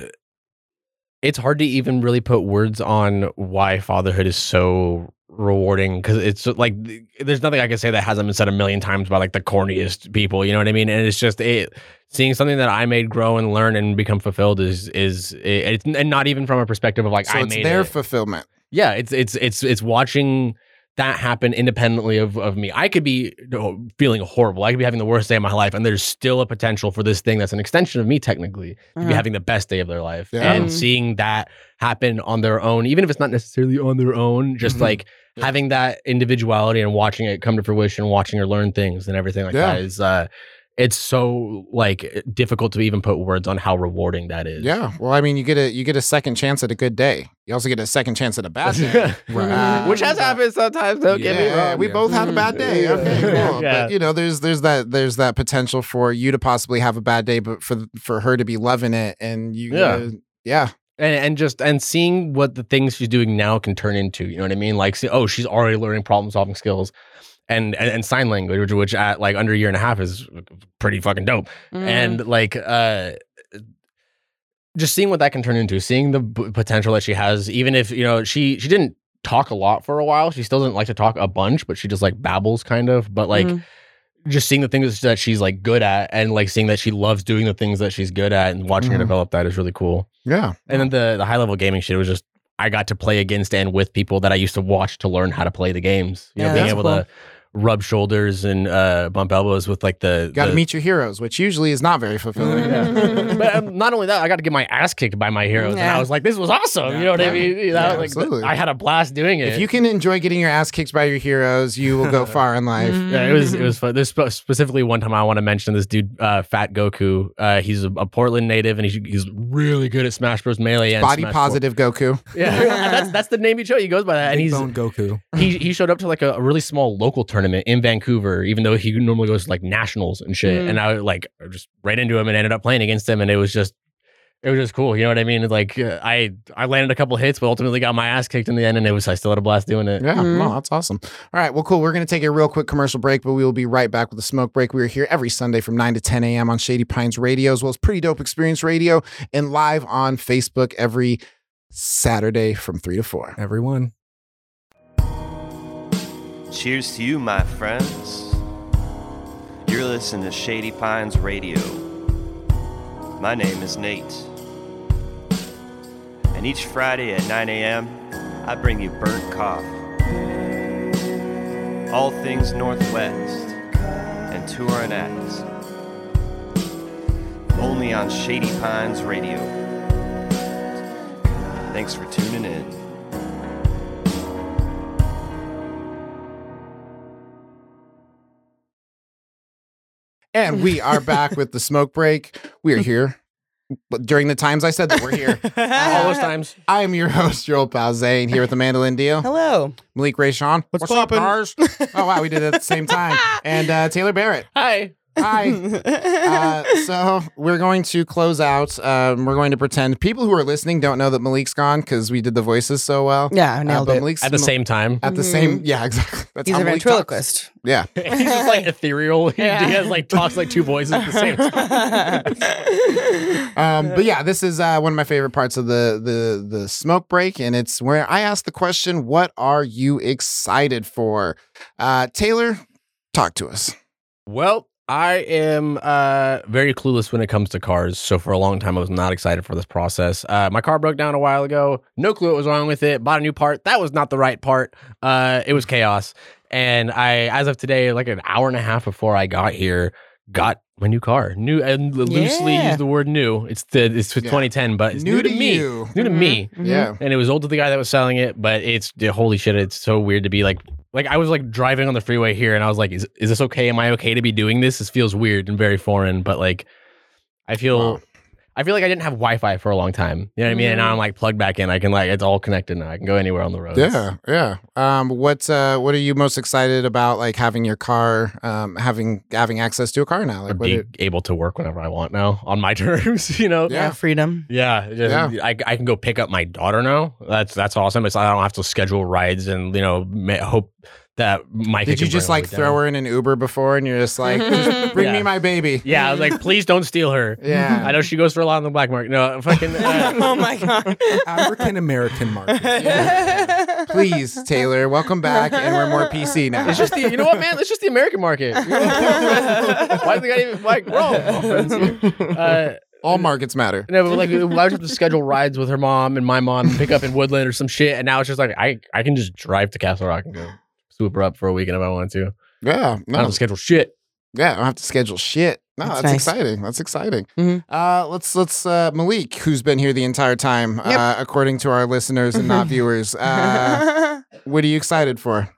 it's hard to even really put words on why fatherhood is so rewarding because it's like there's nothing I can say that hasn't been said a million times by like the corniest people. You know what I mean? And it's just it seeing something that I made grow and learn and become fulfilled is is it, it's and not even from a perspective of like so I it's made their it. fulfillment. yeah, it's it's it's it's watching that happen independently of, of me. I could be you feeling horrible. I could be having the worst day of my life, and there's still a potential for this thing that's an extension of me, technically, to be Uh-huh. having the best day of their life. Yeah. And Mhm. seeing that happen on their own, even if it's not necessarily on their own, just Mhm. like Yeah. having that individuality and watching it come to fruition, watching her learn things and everything like Yeah. that is uh it's so like difficult to even put words on how rewarding that is. Yeah. Well, I mean, you get a you get a second chance at a good day. You also get a second chance at a bad day. Right. Which has happened sometimes, don't get me Yeah, wrong. we both had a bad day. Okay, cool. Yeah. But you know, there's there's that there's that potential for you to possibly have a bad day, but for for her to be loving it and you, Yeah. uh, yeah, and and just and seeing what the things she's doing now can turn into you know what i mean like see, oh she's already learning problem solving skills and, and and sign language which, which at like under a year and a half is pretty fucking dope Mhm. and like uh just seeing what that can turn into seeing the b- potential that she has even if you know she she didn't talk a lot for a while she still doesn't like to talk a bunch but she just like babbles kind of but like Mhm. just seeing the things that she's like good at and like seeing that she loves doing the things that she's good at and watching her Mhm. develop that is really cool yeah, and then the the high level gaming shit was just I got to play against and with people that I used to watch to learn how to play the games. You know, being able cool. to rub shoulders and uh, bump elbows with like the. got to the- meet your heroes, which usually is not very fulfilling. Yeah. but um, not only that, I got to get my ass kicked by my heroes, and I was like, "This was awesome!" You know what I mean? You know, Yeah, like absolutely. I had a blast doing it. If you can enjoy getting your ass kicked by your heroes, you will go far in life. Yeah, it was it was fun. There's spe- specifically one time I want to mention this dude, uh, Fat Goku. Uh, he's a, a Portland native, and he's he's really good at Smash Bros. Melee and Body Smash positive Goku. Yeah, that's that's the name he chose. He goes by that, and he's Bone Goku. he he showed up to like a, a really small local tournament in Vancouver, even though he normally goes to like nationals and shit. Mm. And I like just ran into him and ended up playing against him, and it was just it was just cool. You know what I mean? Like uh, I I landed a couple hits, but ultimately got my ass kicked in the end, and it was I still had a blast doing it. Yeah, Mhm. no, that's awesome. All right, well, cool. We're going to take a real quick commercial break, but we will be right back with a smoke break. We are here every Sunday from 9 to 10 a.m. on Shady Pines Radio, as well as Pretty Dope Xperience Radio, and live on Facebook every Saturday from 3 to 4. Everyone. Cheers to you, my friends. You're listening to Shady Pines Radio. My name is Nate. And each Friday at 9 a.m., I bring you burnt coffee. All things Northwest and touring acts. Only on Shady Pines Radio. Thanks for tuning in. And we are back with the smoke break. We are here. But during the times I said that we're here, All those times. I am your host, Joel Pal Zane, here with the Mandolin Deal. Hello. Malik Rayshon. What's up, poppin'? Cars? Oh, wow, we did it at the same time. And uh, Taylor Barrett. Hi. Hi. Uh, so we're going to close out. Um, we're going to pretend people who are listening don't know that Malik's gone because we did the voices so well. yeah, I Uh, nailed but it. Malik's At the same time. at the same. Yeah, exactly. That's He's how a Malik talks. ventriloquist. Yeah. He's just like ethereal. He, Yeah. he has like talks like two voices at the same time. Um, but yeah, this is uh, one of my favorite parts of the the the smoke break, and it's where I ask the question, "What are you excited for?" Uh, Taylor, talk to us. Well, I am uh, very clueless when it comes to cars. So for a long time, I was not excited for this process. Uh, my car broke down a while ago. No clue what was wrong with it. Bought a new part. That was not the right part. Uh, it was chaos. And I, as of today, like an hour and a half before I got here, got my new car. New and loosely Yeah. use the word new. It's the it's for Yeah. 2010, but it's new, to, me. you. New to me. Mhm. Yeah. and it was old to the guy that was selling it but it's holy shit it's so weird to be like like i was like driving on the freeway here and i was like is, is this okay am i okay to be doing this this feels weird and very foreign but like i feel Wow. I feel like i didn't have wi-fi for a long time you know what i mean and now i'm like plugged back in i can like it's all connected now i can go anywhere on the road Yeah, yeah. Um, what uh, what are you most excited about? Like having your car, um, having having access to a car now. Like, being it, able to work whenever i want now on my terms you know Yeah, freedom. Yeah, just- I, I can go pick up my daughter now. That's that's awesome. It's I don't have to schedule rides and you know hope that Mike. did you just like throw her in an Uber before, and you're just like, just bring me my baby? Yeah, I was like, please don't steal her. Yeah. I know she goes for a lot on the black market. No, fucking. Uh, oh my god. African American market. Please, Taylor, welcome back, and we're more PC now. it's just the you know what, man. It's just the American market. Why do they gotta even like? We're all, all friends here. Uh, All markets matter. no, but like I would have to schedule rides with her mom and my mom and pick up in Woodland or some shit, and now it's just like I I can just drive to Castle Rock and go swoop her up for a weekend if I want to. Yeah, I don't have to schedule shit. yeah, I don't have to schedule shit. No, That's that's, nice. exciting. That's exciting. Mhm. Uh, let's let's uh, Malik, who's been here the entire time, Yep. uh, according to our listeners and not viewers. Uh, what are you excited for?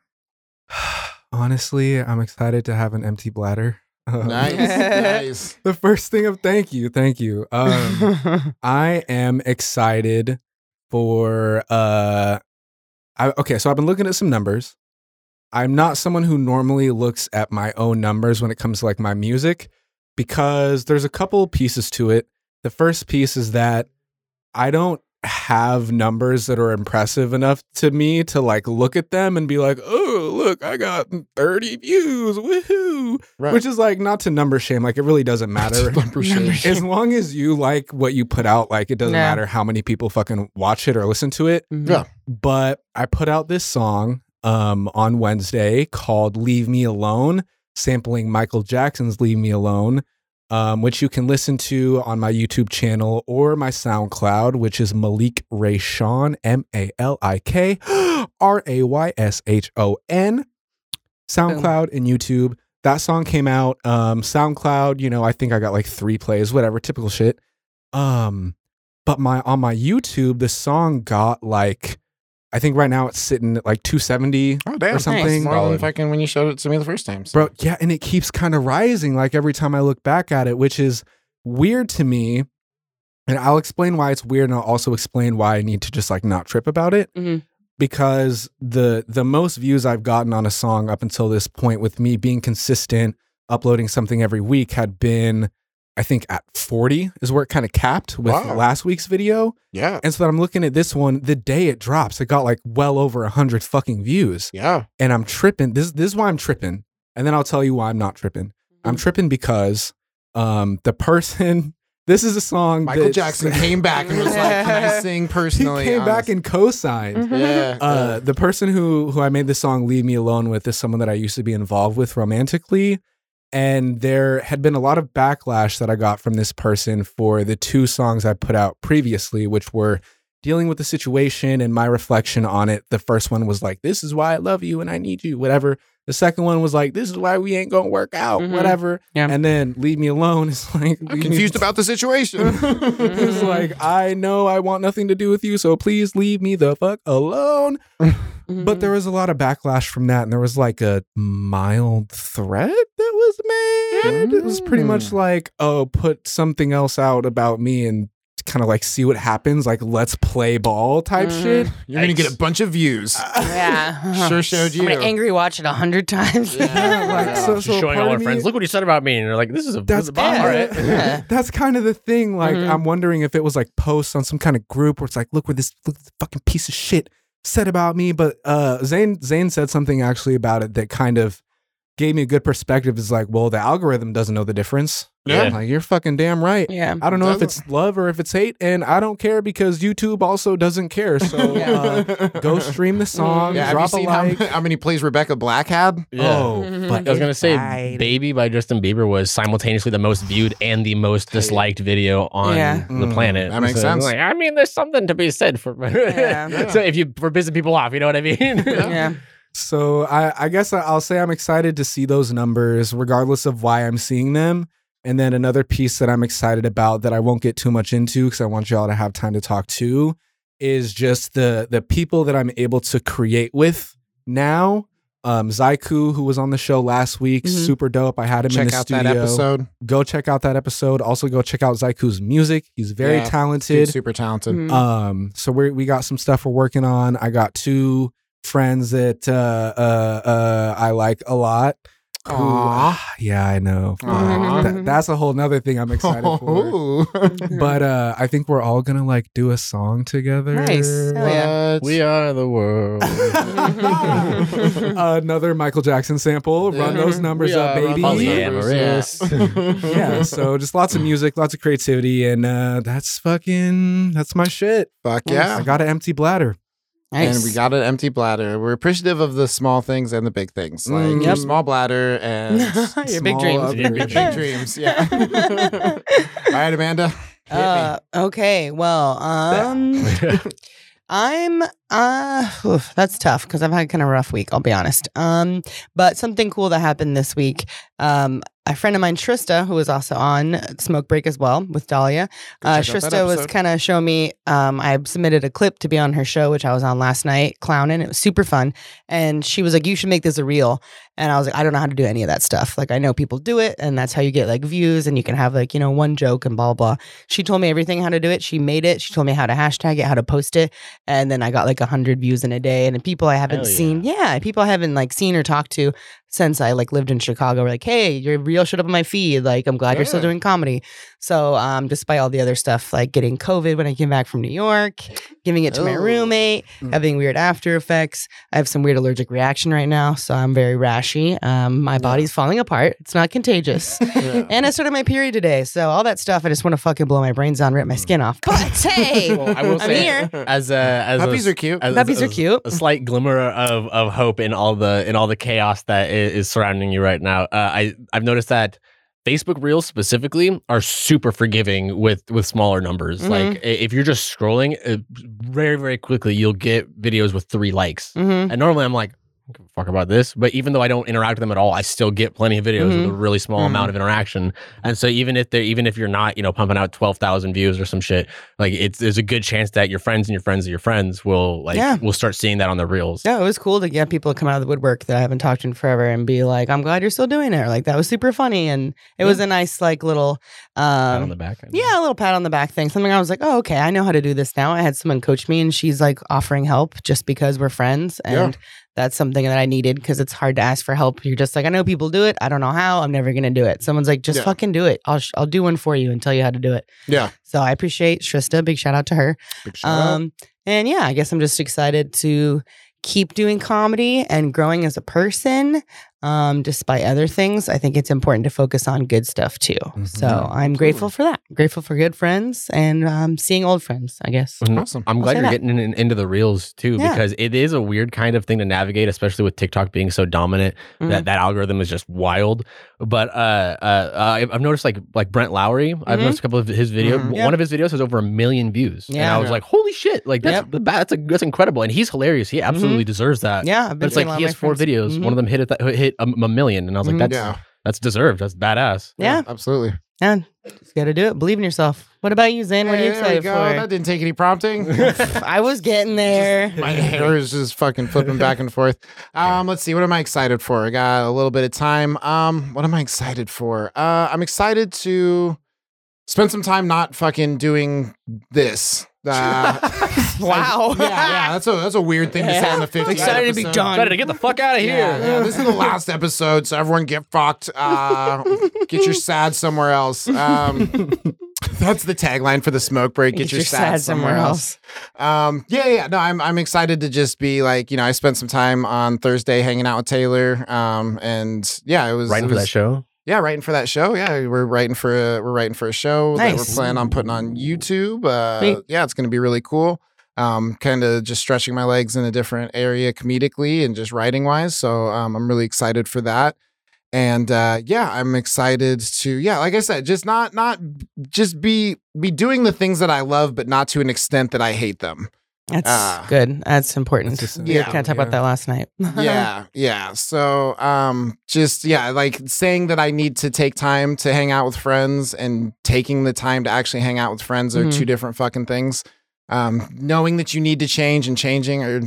Honestly, I'm excited to have an empty bladder. Um, Nice, nice. The first thing of thank you, thank you. Um, I am excited for uh I okay, so I've been looking at some numbers. I'm not someone who normally looks at my own numbers when it comes to like my music because there's a couple pieces to it. The first piece is that I don't have numbers that are impressive enough to me to like look at them and be like, "Oh, look, I got 30 views. Woohoo." Right. Which is like not to number shame, like it really doesn't matter. Number shame. as long as you like what you put out, like it doesn't Yeah. matter how many people fucking watch it or listen to it. Mm-hmm. Yeah. But I put out this song um on Wednesday called Leave Me Alone, sampling Michael Jackson's Leave Me Alone, um, which you can listen to on my YouTube channel or my SoundCloud, which is Malik Rayshon, M A L I K R A Y S H O N. SoundCloud and YouTube. That song came out. Um, SoundCloud, you know, I think I got like three plays, whatever, typical shit. Um, but my on my YouTube, the song got like, I think right now it's sitting at like 270 Oh damn, or something. More than fucking when you showed it to me the first time. so- Bro, yeah, and it keeps kind of rising like every time I look back at it, which is weird to me. And I'll explain why it's weird and I'll also explain why I need to just like not trip about it. Mhm. Because the the most views I've gotten on a song up until this point with me being consistent, uploading something every week had been I think at 40 is where it kind of capped with Wow. last week's video. Yeah, And so that I'm looking at this one, the day it drops, it got like well over 100 fucking views yeah. and I'm tripping. This this is why I'm tripping, and then I'll tell you why I'm not tripping. Mm-hmm. I'm tripping because um the person. This is a song. Michael that's- Jackson came back and was like, "Can I sing personally?" he personally?" came on back and co-signed. yeah, Uh, the person who who I made the song "Leave Me Alone" with is someone that I used to be involved with romantically, and there had been a lot of backlash that I got from this person for the two songs I put out previously, which were dealing with the situation and my reflection on it. The first one was like, "This is why I love you and I need you," whatever. The second one was like, "This is why we ain't gonna work out," Mhm. whatever. Yeah. And then "Leave Me Alone" It's like, I'm "Leave me confused about the situation. it's like I know I want nothing to do with you, so please leave me the fuck alone. Mm-hmm. But there was a lot of backlash from that, and there was like a mild threat that was made. It was pretty much like, oh, put something else out about me and kind of like see what happens, like let's play ball type Mhm. shit. You're gonna get a bunch of views. yeah. Sure showed you. I'm gonna angry watch it a hundred times. Yeah, like so, so showing all our of me- friends, look what he said about me, and they're like, "This is a this that's is a bomb, kind of right." Yeah. that's kind of the thing. Like Mhm. I'm wondering if it was like posts on some kind of group where it's like, look what this look this fucking piece of shit said about me. But uh Zane Zane said something actually about it that kind of gave me a good perspective. Is like, well, the algorithm doesn't know the difference. Yeah. I'm like you're fucking damn right. Yeah. I don't know if it's love or if it's hate, and I don't care because YouTube also doesn't care. So uh, go stream the song, Yeah, have you drop a seen how, like. how many plays Rebecca Black had? Oh, Mhm. but I was gonna say, Right. "Baby" by Justin Bieber was simultaneously the most viewed and the most disliked video on Yeah. the Mm, planet. that makes So, sense. Like, I mean, there's something to be said for. Yeah. so if you for pissing people off, you know what I mean? Yeah. So I, I guess I- I'll say I'm excited to see those numbers, regardless of why I'm seeing them. And then another piece that I'm excited about that I won't get too much into because I want y'all to have time to talk to is just the the people that I'm able to create with now. Um, Zaiku, who was on the show last week, Mhm. super dope. I had him in Check the out studio. that episode. Go check out that episode. Also, go check out Zaiku's music. He's very Yeah, talented. super talented. Mhm. Um, so we we got some stuff we're working on. I got two friends that uh uh uh I like a lot. Who- yeah, I know. Aw. That- that's a whole nother thing I'm excited for. But uh I think we're all gonna like do a song together. Nice. Yeah. What? we are the world. Another Michael Jackson sample. Run those numbers We up, baby. those Polyamorous. yeah, so just lots of music, lots of creativity, and uh that's fucking that's my shit. Fuck yeah. I got an empty bladder. Nice. And we got an empty bladder. We're appreciative of the small things and the big things, like Mm. your small bladder and Your big dreams. Your big big dreams. Yeah. All right, Amanda. Uh, okay. Well, um, I'm uh oof, that's tough because I've had kind of a rough week, I'll be honest. Um, but something cool that happened this week. Um, a friend of mine, Trista, who was also on Smoke Break as well with Dahlia. Uh, check out that Trista was kind of showing me. Um, I submitted a clip to be on her show, which I was on last night, clowning. It was super fun, and she was like, "You should make this a reel." And I was like, "I don't know how to do any of that stuff. Like, I know people do it, and that's how you get like views, and you can have like you know one joke and blah blah." She told me everything how to do it. She made it. She told me how to hashtag it, how to post it, and then I got like a hundred views in a day. And people I haven't yeah. seen, yeah, people I haven't like seen or talked to since I like lived in Chicago were like, "Hey, your reel showed up on my feed. Like, I'm glad you're still doing comedy." So, um, despite all the other stuff, like getting COVID when I came back from New York, giving it to my Oh. roommate, Mm. having weird after effects, I have some weird allergic reaction right now, so I'm very rashy. Um, my body's falling apart. It's not contagious. Yeah. And I started my period today, so all that stuff, I just want to fucking blow my brains out and rip my skin off. But hey, Well, I will I'm say, here. as a as Puppies a, are cute. as- Puppies are cute. A slight glimmer of, of hope in all the in all the chaos that is, is surrounding you right now. Uh, I I've noticed that Facebook Reels specifically are super forgiving with with smaller numbers. Mhm. Like if you're just scrolling, uh, very very quickly you'll get videos with three likes. Mhm. And normally I'm like. Fuck about this, but even though I don't interact with them at all, I still get plenty of videos with a really small Mhm. amount of interaction. And so even if they're even if you're not, you know, pumping out twelve thousand views or some shit, like it's there's a good chance that your friends and your friends of your friends will like Yeah. will start seeing that on the reels. Yeah, it was cool to get people to come out of the woodwork that I haven't talked to in forever and be like, "I'm glad you're still doing it." Or, like that was super funny, and it was a nice like little, Pat on um, the back. yeah, a little pat on the back thing. Something I was like, "Oh, okay, I know how to do this now." I had someone coach me, and she's like offering help just because we're friends, Yeah. That's something that I needed because it's hard to ask for help. You're just like, I know people do it. I don't know how. I'm never gonna do it. Someone's like, just Yeah. fucking do it. I'll sh- I'll do one for you and tell you how to do it. Yeah. So I appreciate Trista. Big shout out to her. Shout out. Um, and yeah, I guess I'm just excited to keep doing comedy and growing as a person. Um, despite other things, I think it's important to focus on good stuff too. So Mm-hmm. I'm grateful for that. Grateful for good friends and um, seeing old friends. I guess. Mhm. Awesome. I'm I'll glad you're that. getting in, into the reels too, Yeah. because it is a weird kind of thing to navigate, especially with TikTok being so dominant. Mhm. That that algorithm is just wild. But uh, uh, I've noticed like like Brent Lowry. I've Mhm. noticed a couple of his videos. Mhm. Yeah. One of his videos has over a million views, and Yeah. I was Yeah. like, holy shit! Like that's Yep. that's a, that's incredible, and he's hilarious. He absolutely deserves that. Yeah, I've been But it's seeing like he has four friends. videos. One of them hit it, hit a, a million, and I was like, Mhm. that's Yeah. that's deserved. That's badass. Yeah, absolutely. yeah. Just got to do it. Believe in yourself. What about you, Zane? What are you Hey, there we excited go. for? That didn't take any prompting. I was getting there. My hair is just fucking flipping back and forth. Um, let's see. What am I excited for? I got a little bit of time. Um, what am I excited for? Uh, I'm excited to spend some time not fucking doing this. Uh, Wow. yeah, yeah. That's a that's a weird thing to say on the 50th Excited to be episode. done. Better to get the fuck out of here. Yeah, yeah, this is the last episode, so everyone get fucked. Uh, get your sad somewhere else. Um, that's the tagline for the smoke break. Get, your, sad, somewhere else. Um, yeah, yeah. No, I'm I'm excited to just be like, you know, I spent some time on Thursday hanging out with Taylor. Um, and yeah, it was Writing it for that show. Yeah, writing for that show. Yeah, we're writing for a, we're writing for a show that we're planning on putting on YouTube. Uh, yeah, it's going to be really cool. Um, kind of just stretching my legs in a different area comedically and just writing wise. So um, I'm really excited for that. And uh, yeah, I'm excited to yeah, like I said, just not not just be be doing the things that I love, but not to an extent that I hate them. That's Ah. good. That's important. That's just- we yeah, kind of talked about that last night. yeah, yeah. So, um, just yeah, like saying that I need to take time to hang out with friends and taking the time to actually hang out with friends are Mhm. two different fucking things. Um, knowing that you need to change and changing are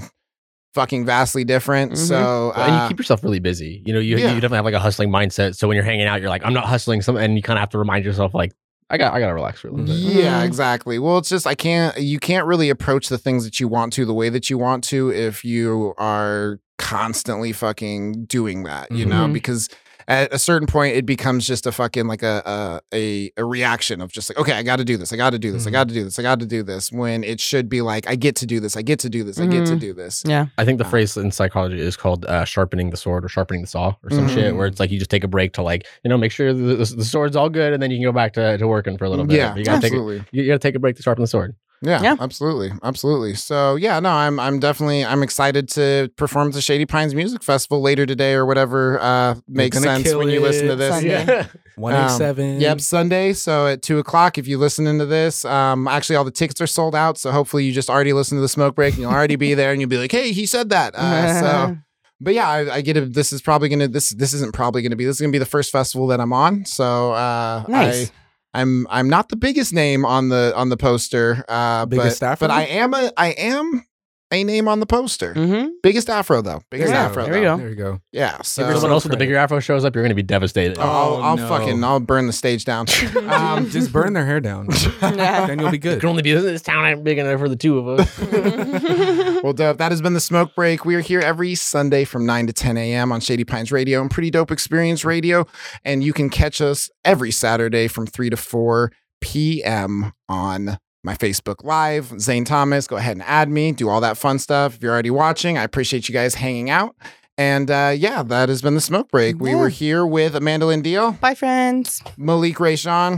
fucking vastly different. Mhm. So, Well, and you uh, keep yourself really busy. You know, you, yeah. you definitely have like a hustling mindset. So when you're hanging out, you're like, I'm not hustling. Some, and you kind of have to remind yourself, like, I got, I got to relax for a little bit. Yeah, Mhm. exactly. Well, it's just I can't you can't really approach the things that you want to the way that you want to if you are constantly fucking doing that, you know, Mhm. because at a certain point it becomes just a fucking like a a a, a reaction of just like okay, I got to do this. I got to do this. I Mhm. got to do this. I got to do this when it should be like I get to do this. I get to do this. I get to Mhm. do this. yeah. I think the Uh. phrase in psychology is called uh, sharpening the sword or sharpening the saw or some Mhm. shit, where it's like you just take a break to like, you know, make sure the, the, the sword's all good, and then you can go back to, to working for a little bit. Yeah, you gotta take a, absolutely. you gotta take a break to sharpen the sword. Yeah, Yeah. absolutely, absolutely. So yeah, no, I'm I'm definitely I'm excited to perform at the Shady Pines Music Festival later today or whatever uh, makes sense when you listen to this. Sunday. Yeah. One eight seven. Um, Yep, Sunday. So at two o'clock, if you listening to this, um, actually all the tickets are sold out. So hopefully you just already listened to the smoke break and you'll already be there and you'll be like, hey, he said that. Uh, so, but yeah, I, I get it. This is probably gonna this this isn't probably gonna be this is gonna be the first festival that I'm on. So uh, Nice. I. I'm I'm not the biggest name on the on the poster, uh, Biggest but, afro? but I am a I am a name on the poster. Mm-hmm. Biggest afro though, biggest Yeah, afro. there we though. go. There you go. Yeah, so if someone else with the bigger afro shows up, you're going to be devastated. Oh, I'll, Oh, I'll no. fucking I'll burn the stage down. Um, just burn their hair down. then you'll be It good. can only be this town ain't big enough for the two of us. well, dope. That has been the smoke break. We are here every Sunday from 9 to 10 a.m. on Shady Pines Radio and Pretty Dope Xperience Radio. And you can catch us every Saturday from 3 to 4 p.m. on my Facebook Live. Zane Thomas, go ahead and add me, do all that fun stuff. If you're already watching, I appreciate you guys hanging out. And uh, yeah, that has been the smoke break. We Yeah. were here with Amanda Lynn Bye, friends. Malik Rayshon,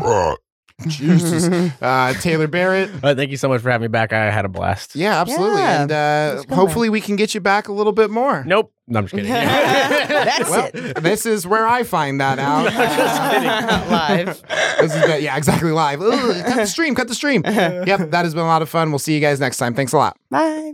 Jesus, uh, Taylor Barrett. Uh, thank you so much for having me back. I had a blast. Yeah, absolutely. Yeah. And uh, hopefully we can get you back a little bit more. Nope. No, I'm just kidding. That's well, it. this is where I find that out. Uh, Live. this is good. yeah, exactly live. Ugh, cut the stream, cut the stream. Yep, that has been a lot of fun. We'll see you guys next time. Thanks a lot. Bye.